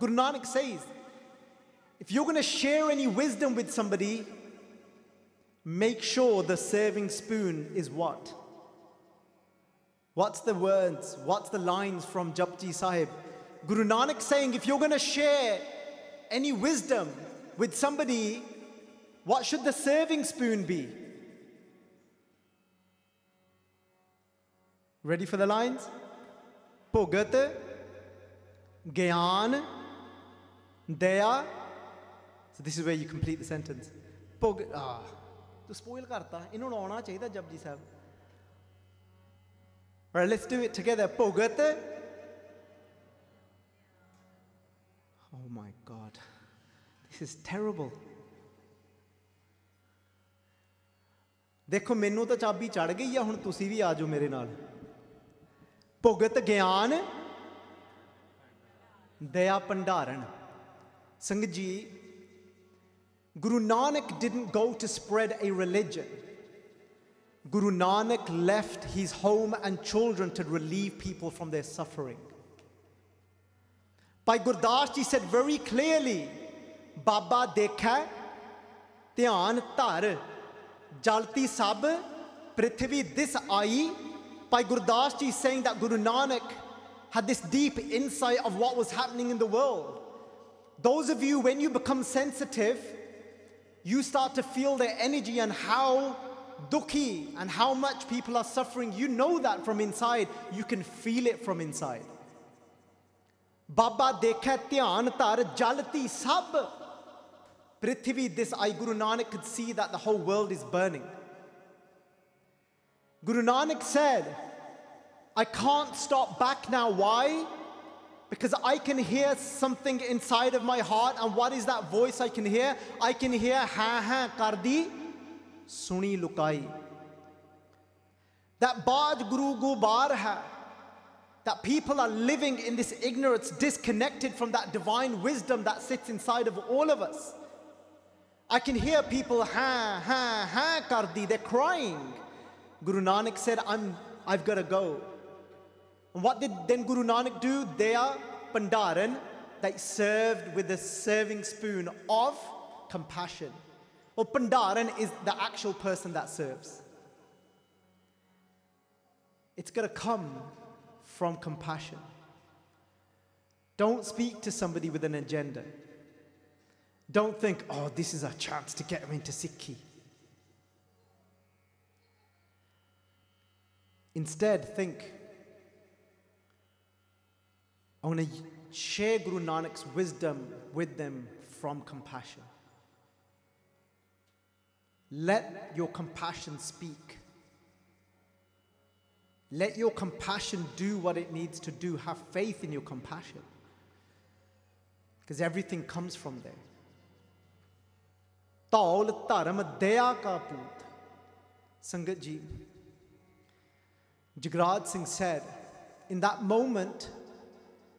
Guru Nanak says, if you're going to share any wisdom with somebody, make sure the serving spoon is what? What's the words? What's the lines from Japji Sahib? Guru Nanak saying, if you're going to share any wisdom with somebody, what should the serving spoon be? Ready for the lines? Bhogat, Gyan, Daya. So this is where you complete the sentence. Bhogat, ah, ਤੂੰ spoil ਕਰਤਾ ਇਹਨੂੰ ਆਉਣਾ ਚਾਹੀਦਾ Japji Sahib All right, let's do it together. Bhogat. Oh my God. This is terrible. ਦੇਖੋ ਮੈਨੂੰ ਤਾਂ ਚਾਬੀ ਚੜ ਗਈ ਆ ਹੁਣ ਤੁਸੀਂ ਵੀ ਆ ਜਾਓ ਮੇਰੇ ਨਾਲ ਭੁਗਤ ਗਿਆਨ ਦਇਆ ਭੰਡਾਰਨ ਸੰਗਤ Guru Nanak didn't go to spread a religion. Guru Nanak left his home and children to relieve people from their suffering. Bhai Gurdas ji said very clearly, Baba dekha, Tyan tar, jalti sab, prithvi this ai, Bhai Gurdas Ji saying that Guru Nanak had this deep insight of what was happening in the world. Those of you, when you become sensitive, you start to feel their energy and how dukhi and how much people are suffering. You know that from inside. You can feel it from inside. Baba dekha dhyan tar jalati sab. prithivi. this I Guru Nanak could see that the whole world is burning. Guru Nanak said, I can't stop back now. Why? Because I can hear something inside of my heart. And what is that voice I can hear? I can hear ha ha kardi suni lukai. That Baj Guru Gubar hai. That people are living in this ignorance, disconnected from that divine wisdom that sits inside of all of us. I can hear people ha ha ha kardi. They're crying. Guru Nanak said, I'm, I've got to go. And what did then Guru Nanak do? They are Pandaran that served with the serving spoon of compassion. Well, Pandaran is the actual person that serves. It's got to come from compassion. Don't speak to somebody with an agenda. Don't think, oh, this is a chance to get them into Sikhi. Instead, think I want to share Guru Nanak's wisdom with them from compassion. Let your compassion speak. Let your compassion do what it needs to do. Have faith in your compassion. Because everything comes from there. Sangat ji. Jagraj Singh said, in that moment,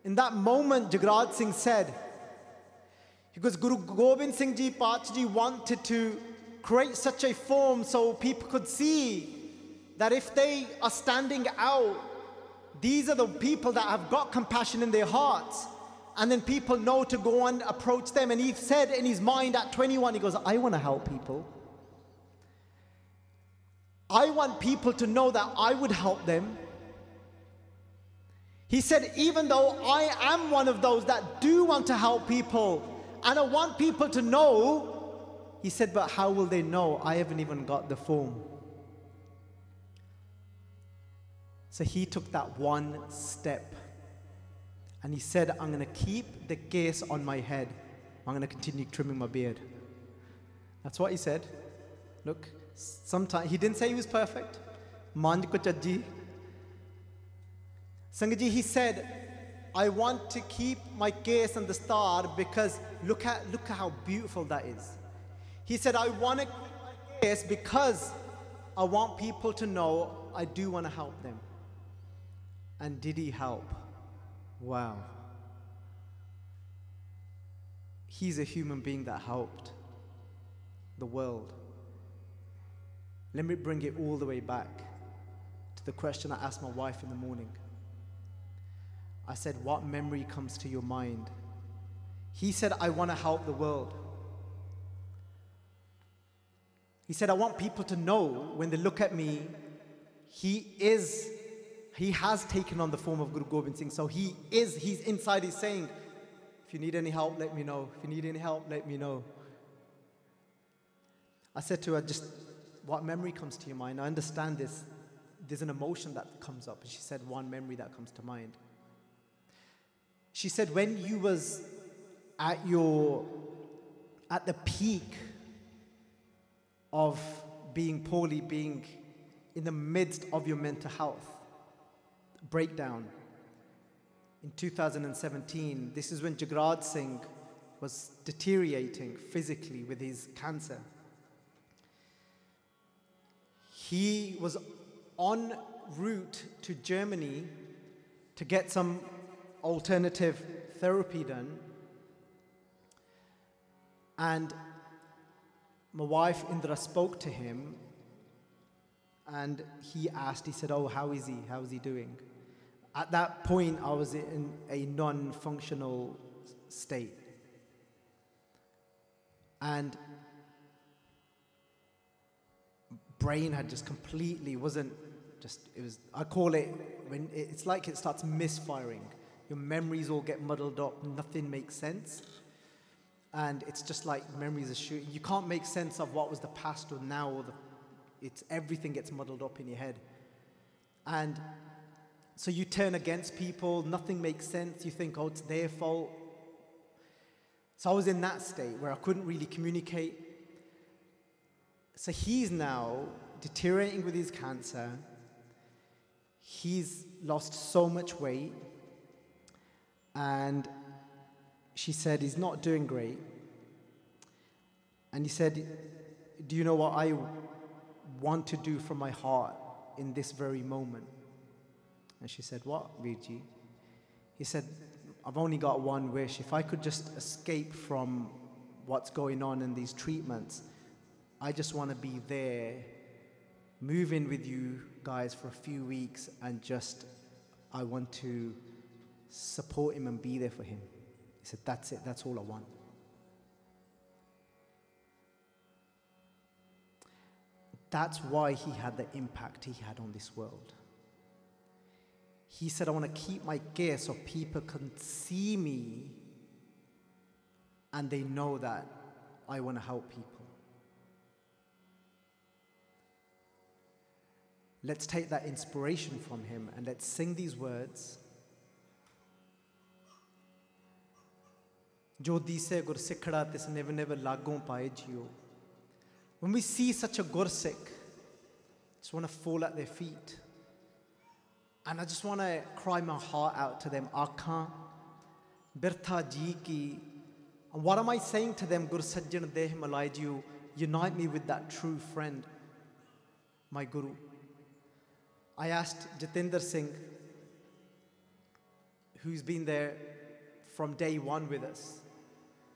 in that moment, Jagraj Singh said, because Guru Gobind Singh Ji Ji wanted to create such a form so people could see that if they are standing out, these are the people that have got compassion in their hearts. And then people know to go and approach them. And he said in his mind at 21, he goes, I want to help people. I want people to know that I would help them. He said, even though I am one of those that do want to help people, and I want people to know, he said, but how will they know? I haven't even got the form. So he took that one step. And he said, I'm going to keep the case on my head. I'm going to continue trimming my beard. That's what he said. Look, Sometimes he didn't say he was perfect. Manj. Sangaji, he said, I want to keep my case on the star because look at look at how beautiful that is. He said, I want to keep my case because I want people to know I do want to help them. And did he help? Wow. He's a human being that helped the world. Let me bring it all the way back to the question I asked my wife in the morning. I said, What memory comes to your mind? He said, I want to help the world. He said, I want people to know when they look at me, he is, he has taken on the form of Guru Gobind Singh. So he is, he's inside, he's saying, if you need any help, let me know. If you need any help, let me know. I said to her, just what memory comes to your mind? I understand this. There's an emotion that comes up. And she said, one memory that comes to mind. She said, when you was at your, at the peak of being poorly, being in the midst of your mental health breakdown, in 2017, this is when Jagraj Singh was deteriorating physically with his cancer. He was en route to Germany to get some alternative therapy done. And my wife Indra spoke to him and he asked, he said, Oh, how is he? How is he doing? At that point, I was in a non functional state. And brain had just completely wasn't just it was I call it when it's like it starts misfiring. Your memories all get muddled up, nothing makes sense. And it's just like memories are shooting. You can't make sense of what was the past or now or the it's everything gets muddled up in your head. And so you turn against people, nothing makes sense, you think, oh, it's their fault. So I was in that state where I couldn't really communicate. So he's now deteriorating with his cancer. He's lost so much weight. And she said, he's not doing great. And he said, Do you know what I want to do from my heart in this very moment? And she said, What, Virji? He said, I've only got one wish. If I could just escape from what's going on in these treatments, I just want to be there, move in with you guys for a few weeks, and just, I want to support him and be there for him. He said, That's it, that's all I want. That's why he had the impact he had on this world. He said, I want to keep my gear so people can see me and they know that I want to help people. Let's take that inspiration from him and let's sing these words. Jodi se gursikhda tis never never lagon pae jiyo. When we see such a gursikh, I just want to fall at their feet. And I just want to cry my heart out to them. Akhan, Birtha ji. And what am I saying to them? Guru Sajjan Deh unite me with that true friend, my Guru. I asked Jatinder Singh, who's been there from day one with us,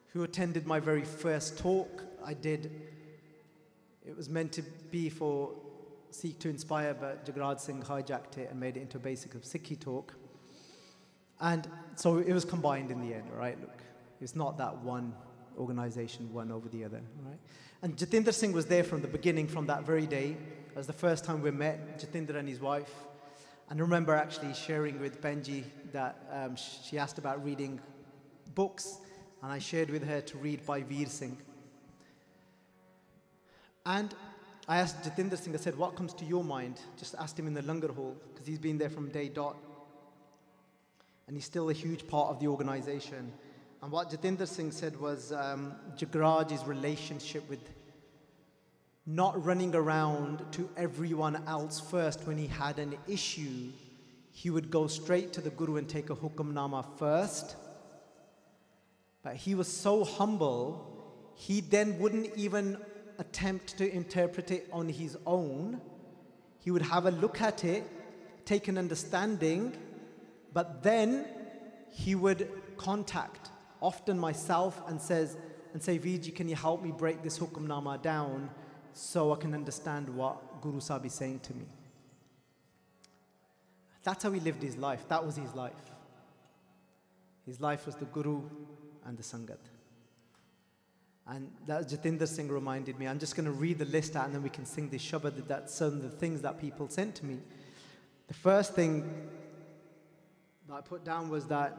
who attended my very first talk I did. It was meant to be for Sikh2Inspire, but Jagraj Singh hijacked it and made it into a basic of Sikhi talk. And so it was combined in the end, right? Look, it's not that one organization one over the other, right? And Jatinder Singh was there from the beginning, from that very day. It was the first time we met, Jatinder and his wife. And I remember actually sharing with Benji that um, she asked about reading books, and I shared with her to read Bhai Veer Singh. And I asked Jatinder Singh, I said, what comes to your mind? Just asked him in the Langar Hall, because he's been there from day dot. And he's still a huge part of the organization. And what Jatinder Singh said was um, Jagraj's relationship with not running around to everyone else first when he had an issue. He would go straight to the Guru and take a hukamnama first. But he was so humble, he then wouldn't even attempt to interpret it on his own. He would have a look at it, take an understanding, but then he would contact often myself and says and say, Viji, can you help me break this hukamnama down so I can understand what Guru Sahib is saying to me? That's how he lived his life. That was his life. His life was the Guru and the Sangat. And that Jatinder Singh reminded me. I'm just going to read the list out and then we can sing this Shabad. That's some of the things that people sent to me. The first thing that I put down was that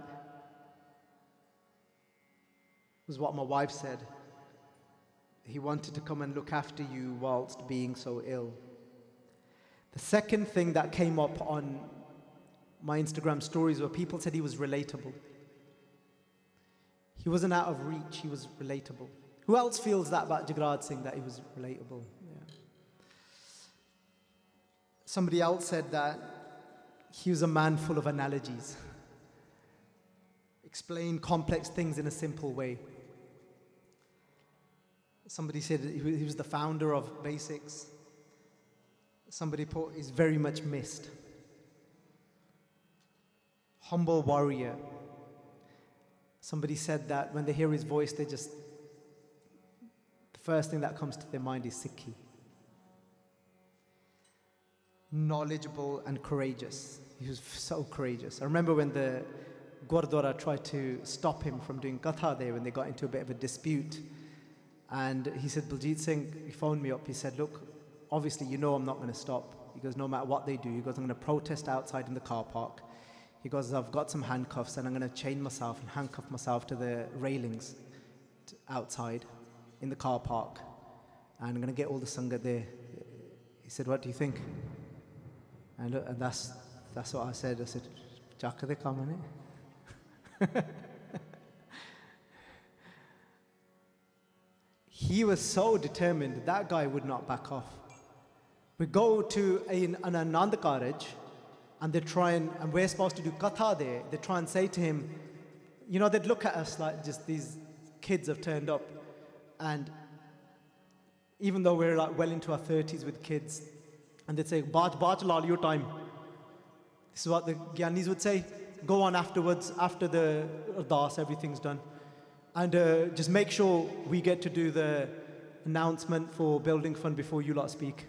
was what my wife said. He wanted to come and look after you whilst being so ill. The second thing that came up on my Instagram stories were people said he was relatable. He wasn't out of reach, he was relatable. Who else feels that about Jagraj Singh, that he was relatable? Yeah. Somebody else said that he was a man full of analogies, explain complex things in a simple way. Somebody said he was the founder of Basics. Somebody put, is very much missed. Humble warrior. Somebody said that when they hear his voice, they just, the first thing that comes to their mind is Sikhi. Knowledgeable and courageous. He was so courageous. I remember when the Gurdwara tried to stop him from doing katha there when they got into a bit of a dispute. And he said, Baljit Singh, he phoned me up. He said, Look, obviously, you know I'm not going to stop. He goes, No matter what they do, he goes, I'm going to protest outside in the car park. He goes, I've got some handcuffs and I'm going to chain myself and handcuff myself to the railings outside in the car park. And I'm going to get all the Sangha there. He said, What do you think? And, and that's, that's what I said. I said, Jaka de come He was so determined that guy would not back off. We go to an, an Anand Karaj and they try and, and we're supposed to do katha there. They try and say to him, you know, they'd look at us like just these kids have turned up. And even though we're like well into our 30s with kids, and they'd say, Baj, Baj lal, your time. This is what the Gyanis would say. Go on afterwards, after the Ardas, everything's done. And uh, just make sure we get to do the announcement for Building Fund before you lot speak.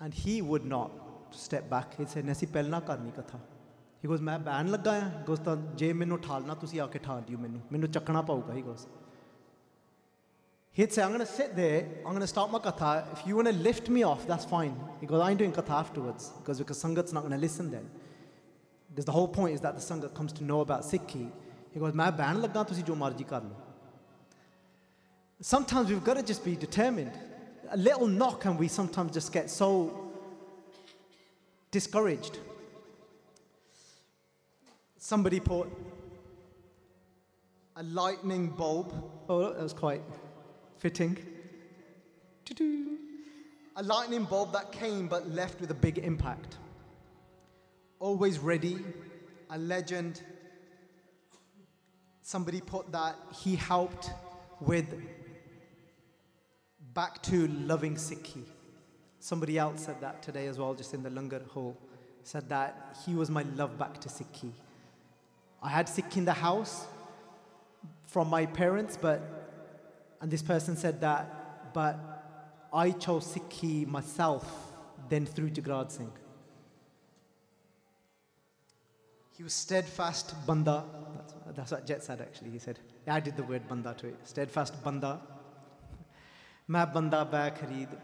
And he would not step back. He said, Nasi ਪਹਿਲਾਂ ਕਰਨੀ ਕਥਾ He goes, ਮੈਂ ਬੈਣ ਲੱਗਾ ਆ goes ਤਾਂ ਜੇ ਮੈਨੂੰ ਠਾਲਣਾ ਤੁਸੀਂ ਆ ਕੇ ਠਾਲ ਦਿਓ ਮੈਨੂੰ ਮੈਨੂੰ ਚੱਕਣਾ ਪਊਗਾ he goes He'd say, I'm going to sit there, I'm going to start my katha. If you want to lift me off, that's fine. He goes, I ain't doing katha afterwards. Because because Sangat's not going to listen then. Because the whole point is that the Sangat comes to know about Sikhi. He goes, ਮੈਂ ਬਹਿਣ ਲੱਗਾ ਤੁਸੀਂ ਜੋ ਮਰਜ਼ੀ ਕਰ ਲਓ Sometimes we've got to just be determined. A little knock and we sometimes just get so discouraged. Somebody put a lightning bulb. Oh, that was quite fitting. Doo-doo. A lightning bulb that came but left with a big impact. Always ready, a legend. Somebody put that he helped with back to loving Sikhi. Somebody else said that today as well, just in the Langar hall. Said that he was my love back to Sikhi. I had Sikhi in the house from my parents, but, and this person said that, but I chose Sikhi myself, then through Jagraj Singh. He was steadfast banda. That's, that's what Jet said actually. He said, yeah, I did the word banda to it. Steadfast banda. मैं बंदा बै खरीद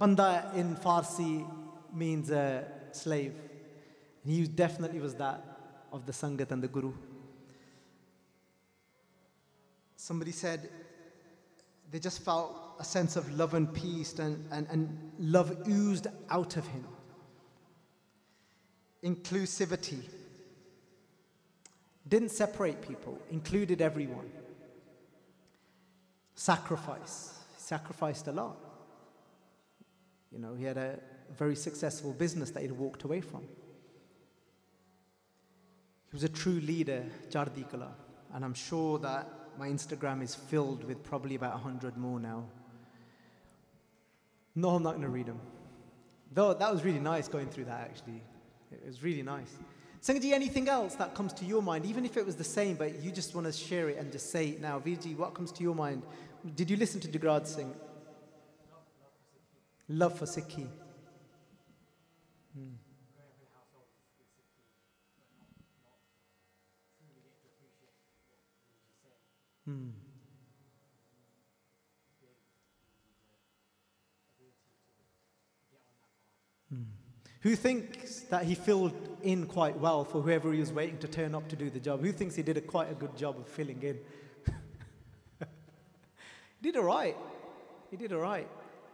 Banda in Farsi means a slave. And he definitely was that of the Sangat and the Guru. Somebody said they just felt a sense of love and peace and, and, and love oozed out of him. Inclusivity. Didn't separate people, included everyone. Sacrifice sacrificed a lot. You know, he had a very successful business that he'd walked away from. He was a true leader, Chardi Kala, and I'm sure that my Instagram is filled with probably about 100 more now. No, I'm not going to read them. Though that was really nice going through that actually. It was really nice. Sangaji, anything else that comes to your mind, even if it was the same, but you just want to share it and just say it now? Viji, what comes to your mind? Did you listen to Jagraj Singh? Love for Sikhi. Hmm. Hmm. Who thinks that he filled in quite well for whoever he was waiting to turn up to do the job? Who thinks he did a quite a good job of filling in? he did all right. He did all right.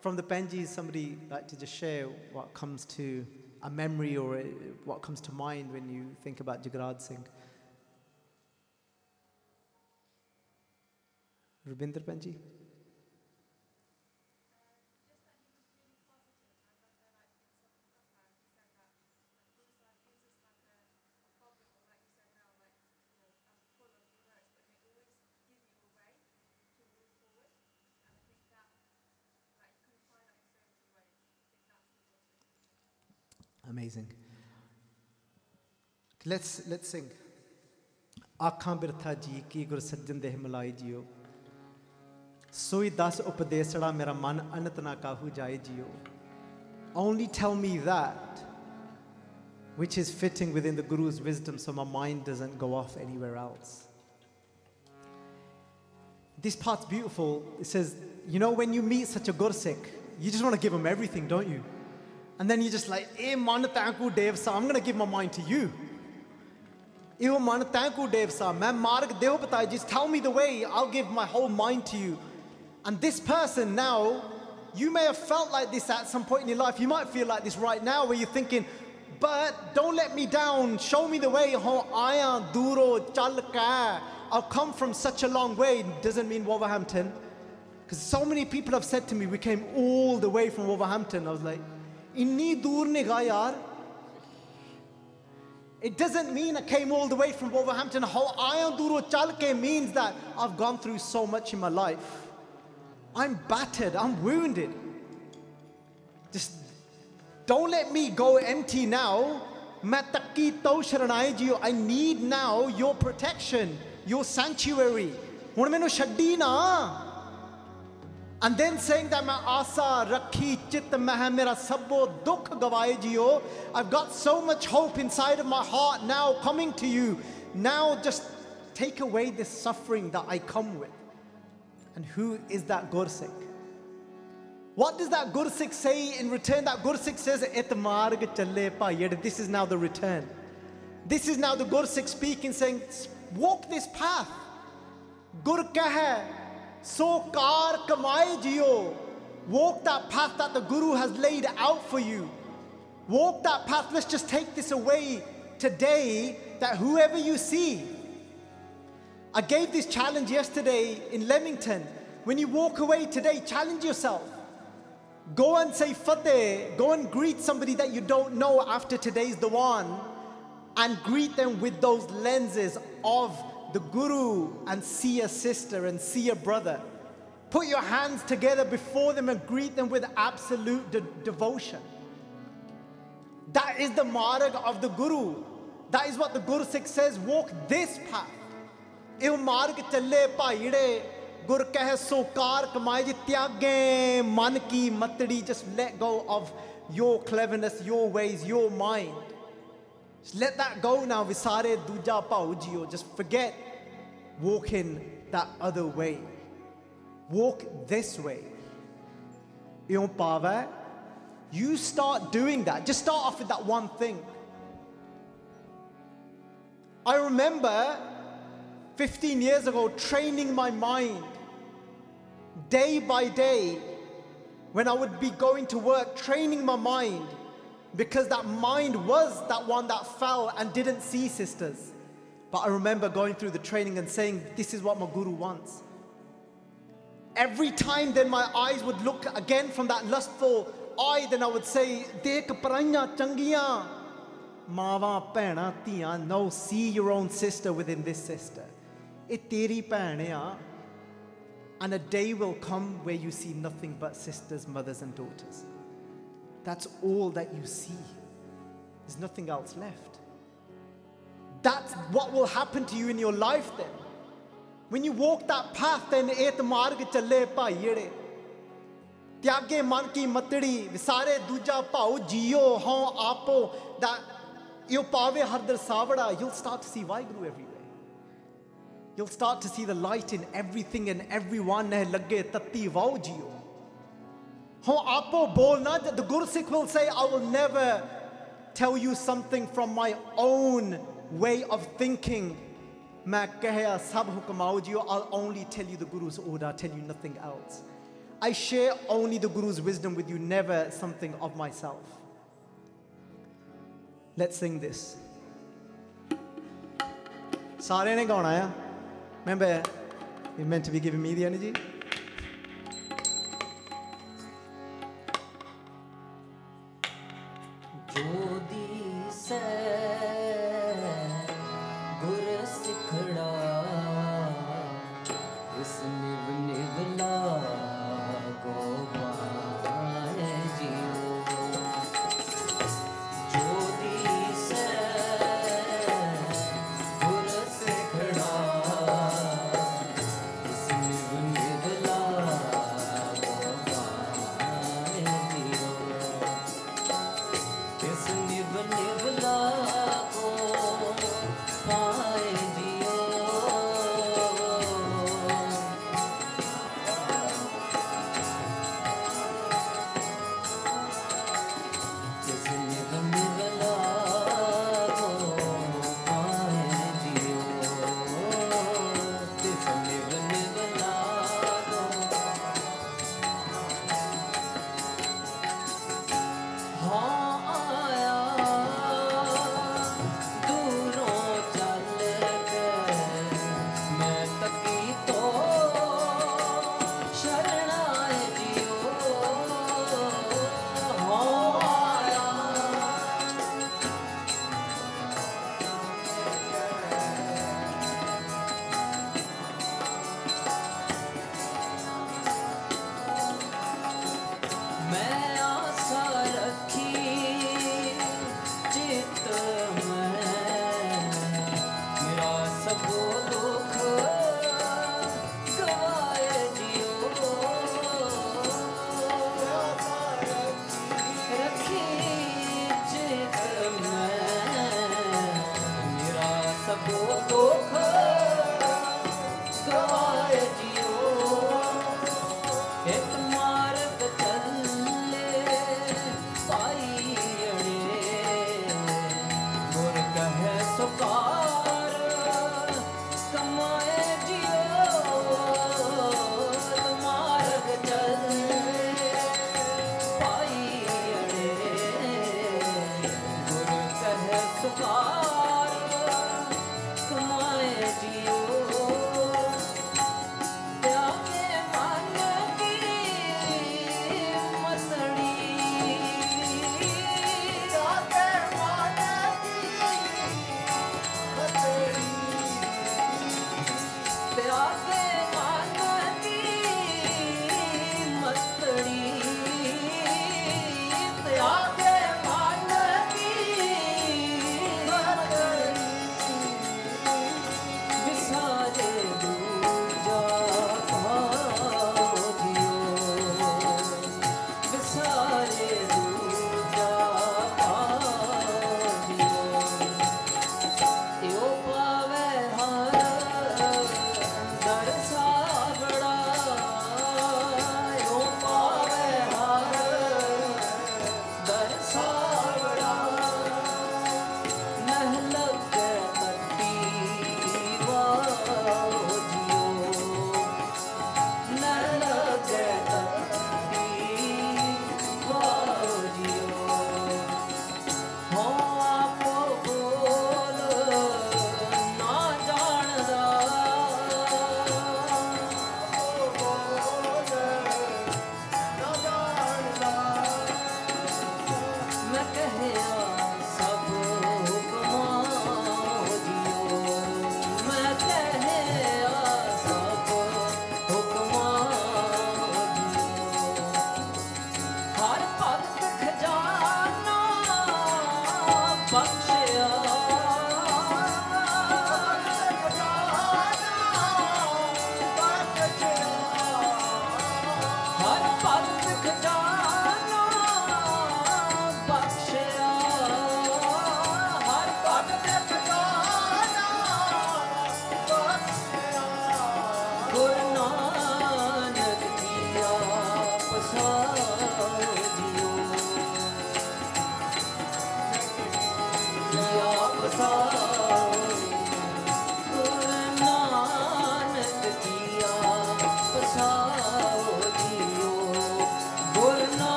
From the Benjis, somebody like to just share what comes to a memory or a, what comes to mind when you think about Jagraj Singh? Rubinder Benji? Amazing. Let's, let's sing. ਆਖਾਂ ਬਿਰਥਾ ਜੀ ਕੀ ਗੁਰ ਸੱਜਣ ਦੇ ਮਲਾਈ JIO ਸੋਈ ਦਸ ਉਪਦੇਸੜਾ ਮੇਰਾ ਮਨ ਅਨਤ ਨਾ ਕਾਹੂ ਜਾਏ JIO Only tell me that which is fitting within the Guru's wisdom so my mind doesn't go off anywhere else. This part's beautiful. It says, you know, when you meet such a Gursik, you just want to give him everything, don't you? And then you're just like, eh, man, thanku Dev sa, I'm going to give my mind to you. Ew, man, thanku Dev sa, man, marg deho batai, just tell me the way, I'll give my whole mind to you. And this person now, you may have felt like this at some point in your life. You might feel like this right now where you're thinking, but don't let me down. Show me the way. Aya duro. I've come from such a long way. Doesn't mean Wolverhampton. Because so many people have said to me, we came all the way from Wolverhampton. I was like, ਇੰਨੀ ਦੂਰ ਨਿਗਾ ਯਾਰ it doesn't mean I came all the way from Wolverhampton. How Ayanduro Chalke means that I've gone through so much in my life. I'm battered, I'm wounded. Just don't let me go empty now. I need now your protection, your sanctuary. ਹੁਣ ਮੈਨੂੰ ਛੱਡੀ ਨਾ and then saying that my asa rakhi chit meh mera sabbo dukh gavaye jiyo. I've got so much hope inside of my heart now coming to you. Now just take away this suffering that I come with. And who is that Gursikh? What does that Gursikh say in return? That Gursikh says, This is now the return. This is now the Gursikh speaking, saying, Walk this path. Gur kah so kar kamai jiyo. Walk that path that the Guru has laid out for you. Walk that path. Let's just take this away today that whoever you see. I gave this challenge yesterday in Leamington. When you walk away today, challenge yourself. Go and say Fateh. Go and greet somebody that you don't know after today's the one and greet them with those lenses of the guru and see a sister and see a brother. Put your hands together before them and greet them with absolute de- devotion. That is the marg of the guru. That is what the Guru Sikh says walk this path. ਇਹ ਮਾਰਗ ਚੱਲੇ ਭਾਈੜੇ ਗੁਰ ਕਹਿ ਸੋ ਕਾਰ ਕਮਾਏ ਜੀ ਤਿਆਗੇ ਮਨ ਕੀ ਮਤੜੀ just let go of your cleverness your ways your mind just let that go now, Visare Duja Paujio. Just forget walking that other way. Walk this way. You start doing that. Just start off with that one thing. I remember 15 years ago training my mind day by day when I would be going to work, training my mind because that mind was that one that fell and didn't see sisters. But I remember going through the training and saying, This is what my guru wants. Every time then my eyes would look again from that lustful eye, then I would say, Dek changiya. Mawa pehna tiya. No, see your own sister within this sister. It teri. And a day will come where you see nothing but sisters, mothers, and daughters. that's all that you see there's nothing else left that's what will happen to you in your life then when you walk that path then ਇਹ ਮਾਰਗ ਚੱਲੇ ਭਾਈ ਜਿਹੜੇ ਤਿਆਗੇ ਮਨ ਕੀ ਮਤੜੀ ਵਿਸਾਰੇ ਦੂਜਾ ਭਾਉ JIO ਹਉ ਆਪੋ that you'll ਪਾਵੇ ਹਰ ਦਰਸਾਵੜਾ you'll start to see Waheguru everywhere you'll start to see the light in everything and everyone ਨੇ ਲੱਗੇ ਤੱਤੀ ਵਾਉ ਜੀਓ हो आपो बोलना the Guru Sikh will say I will never tell you something from my own way of thinking. मैं कहे सब हुक्म I'll only tell you the Guru's order tell you nothing else. I share only the Guru's wisdom with you never something of myself. Let's sing this. सारे ने गाना है। Remember you're meant to be giving me the energy?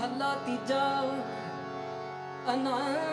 हल्ला तीजा अनार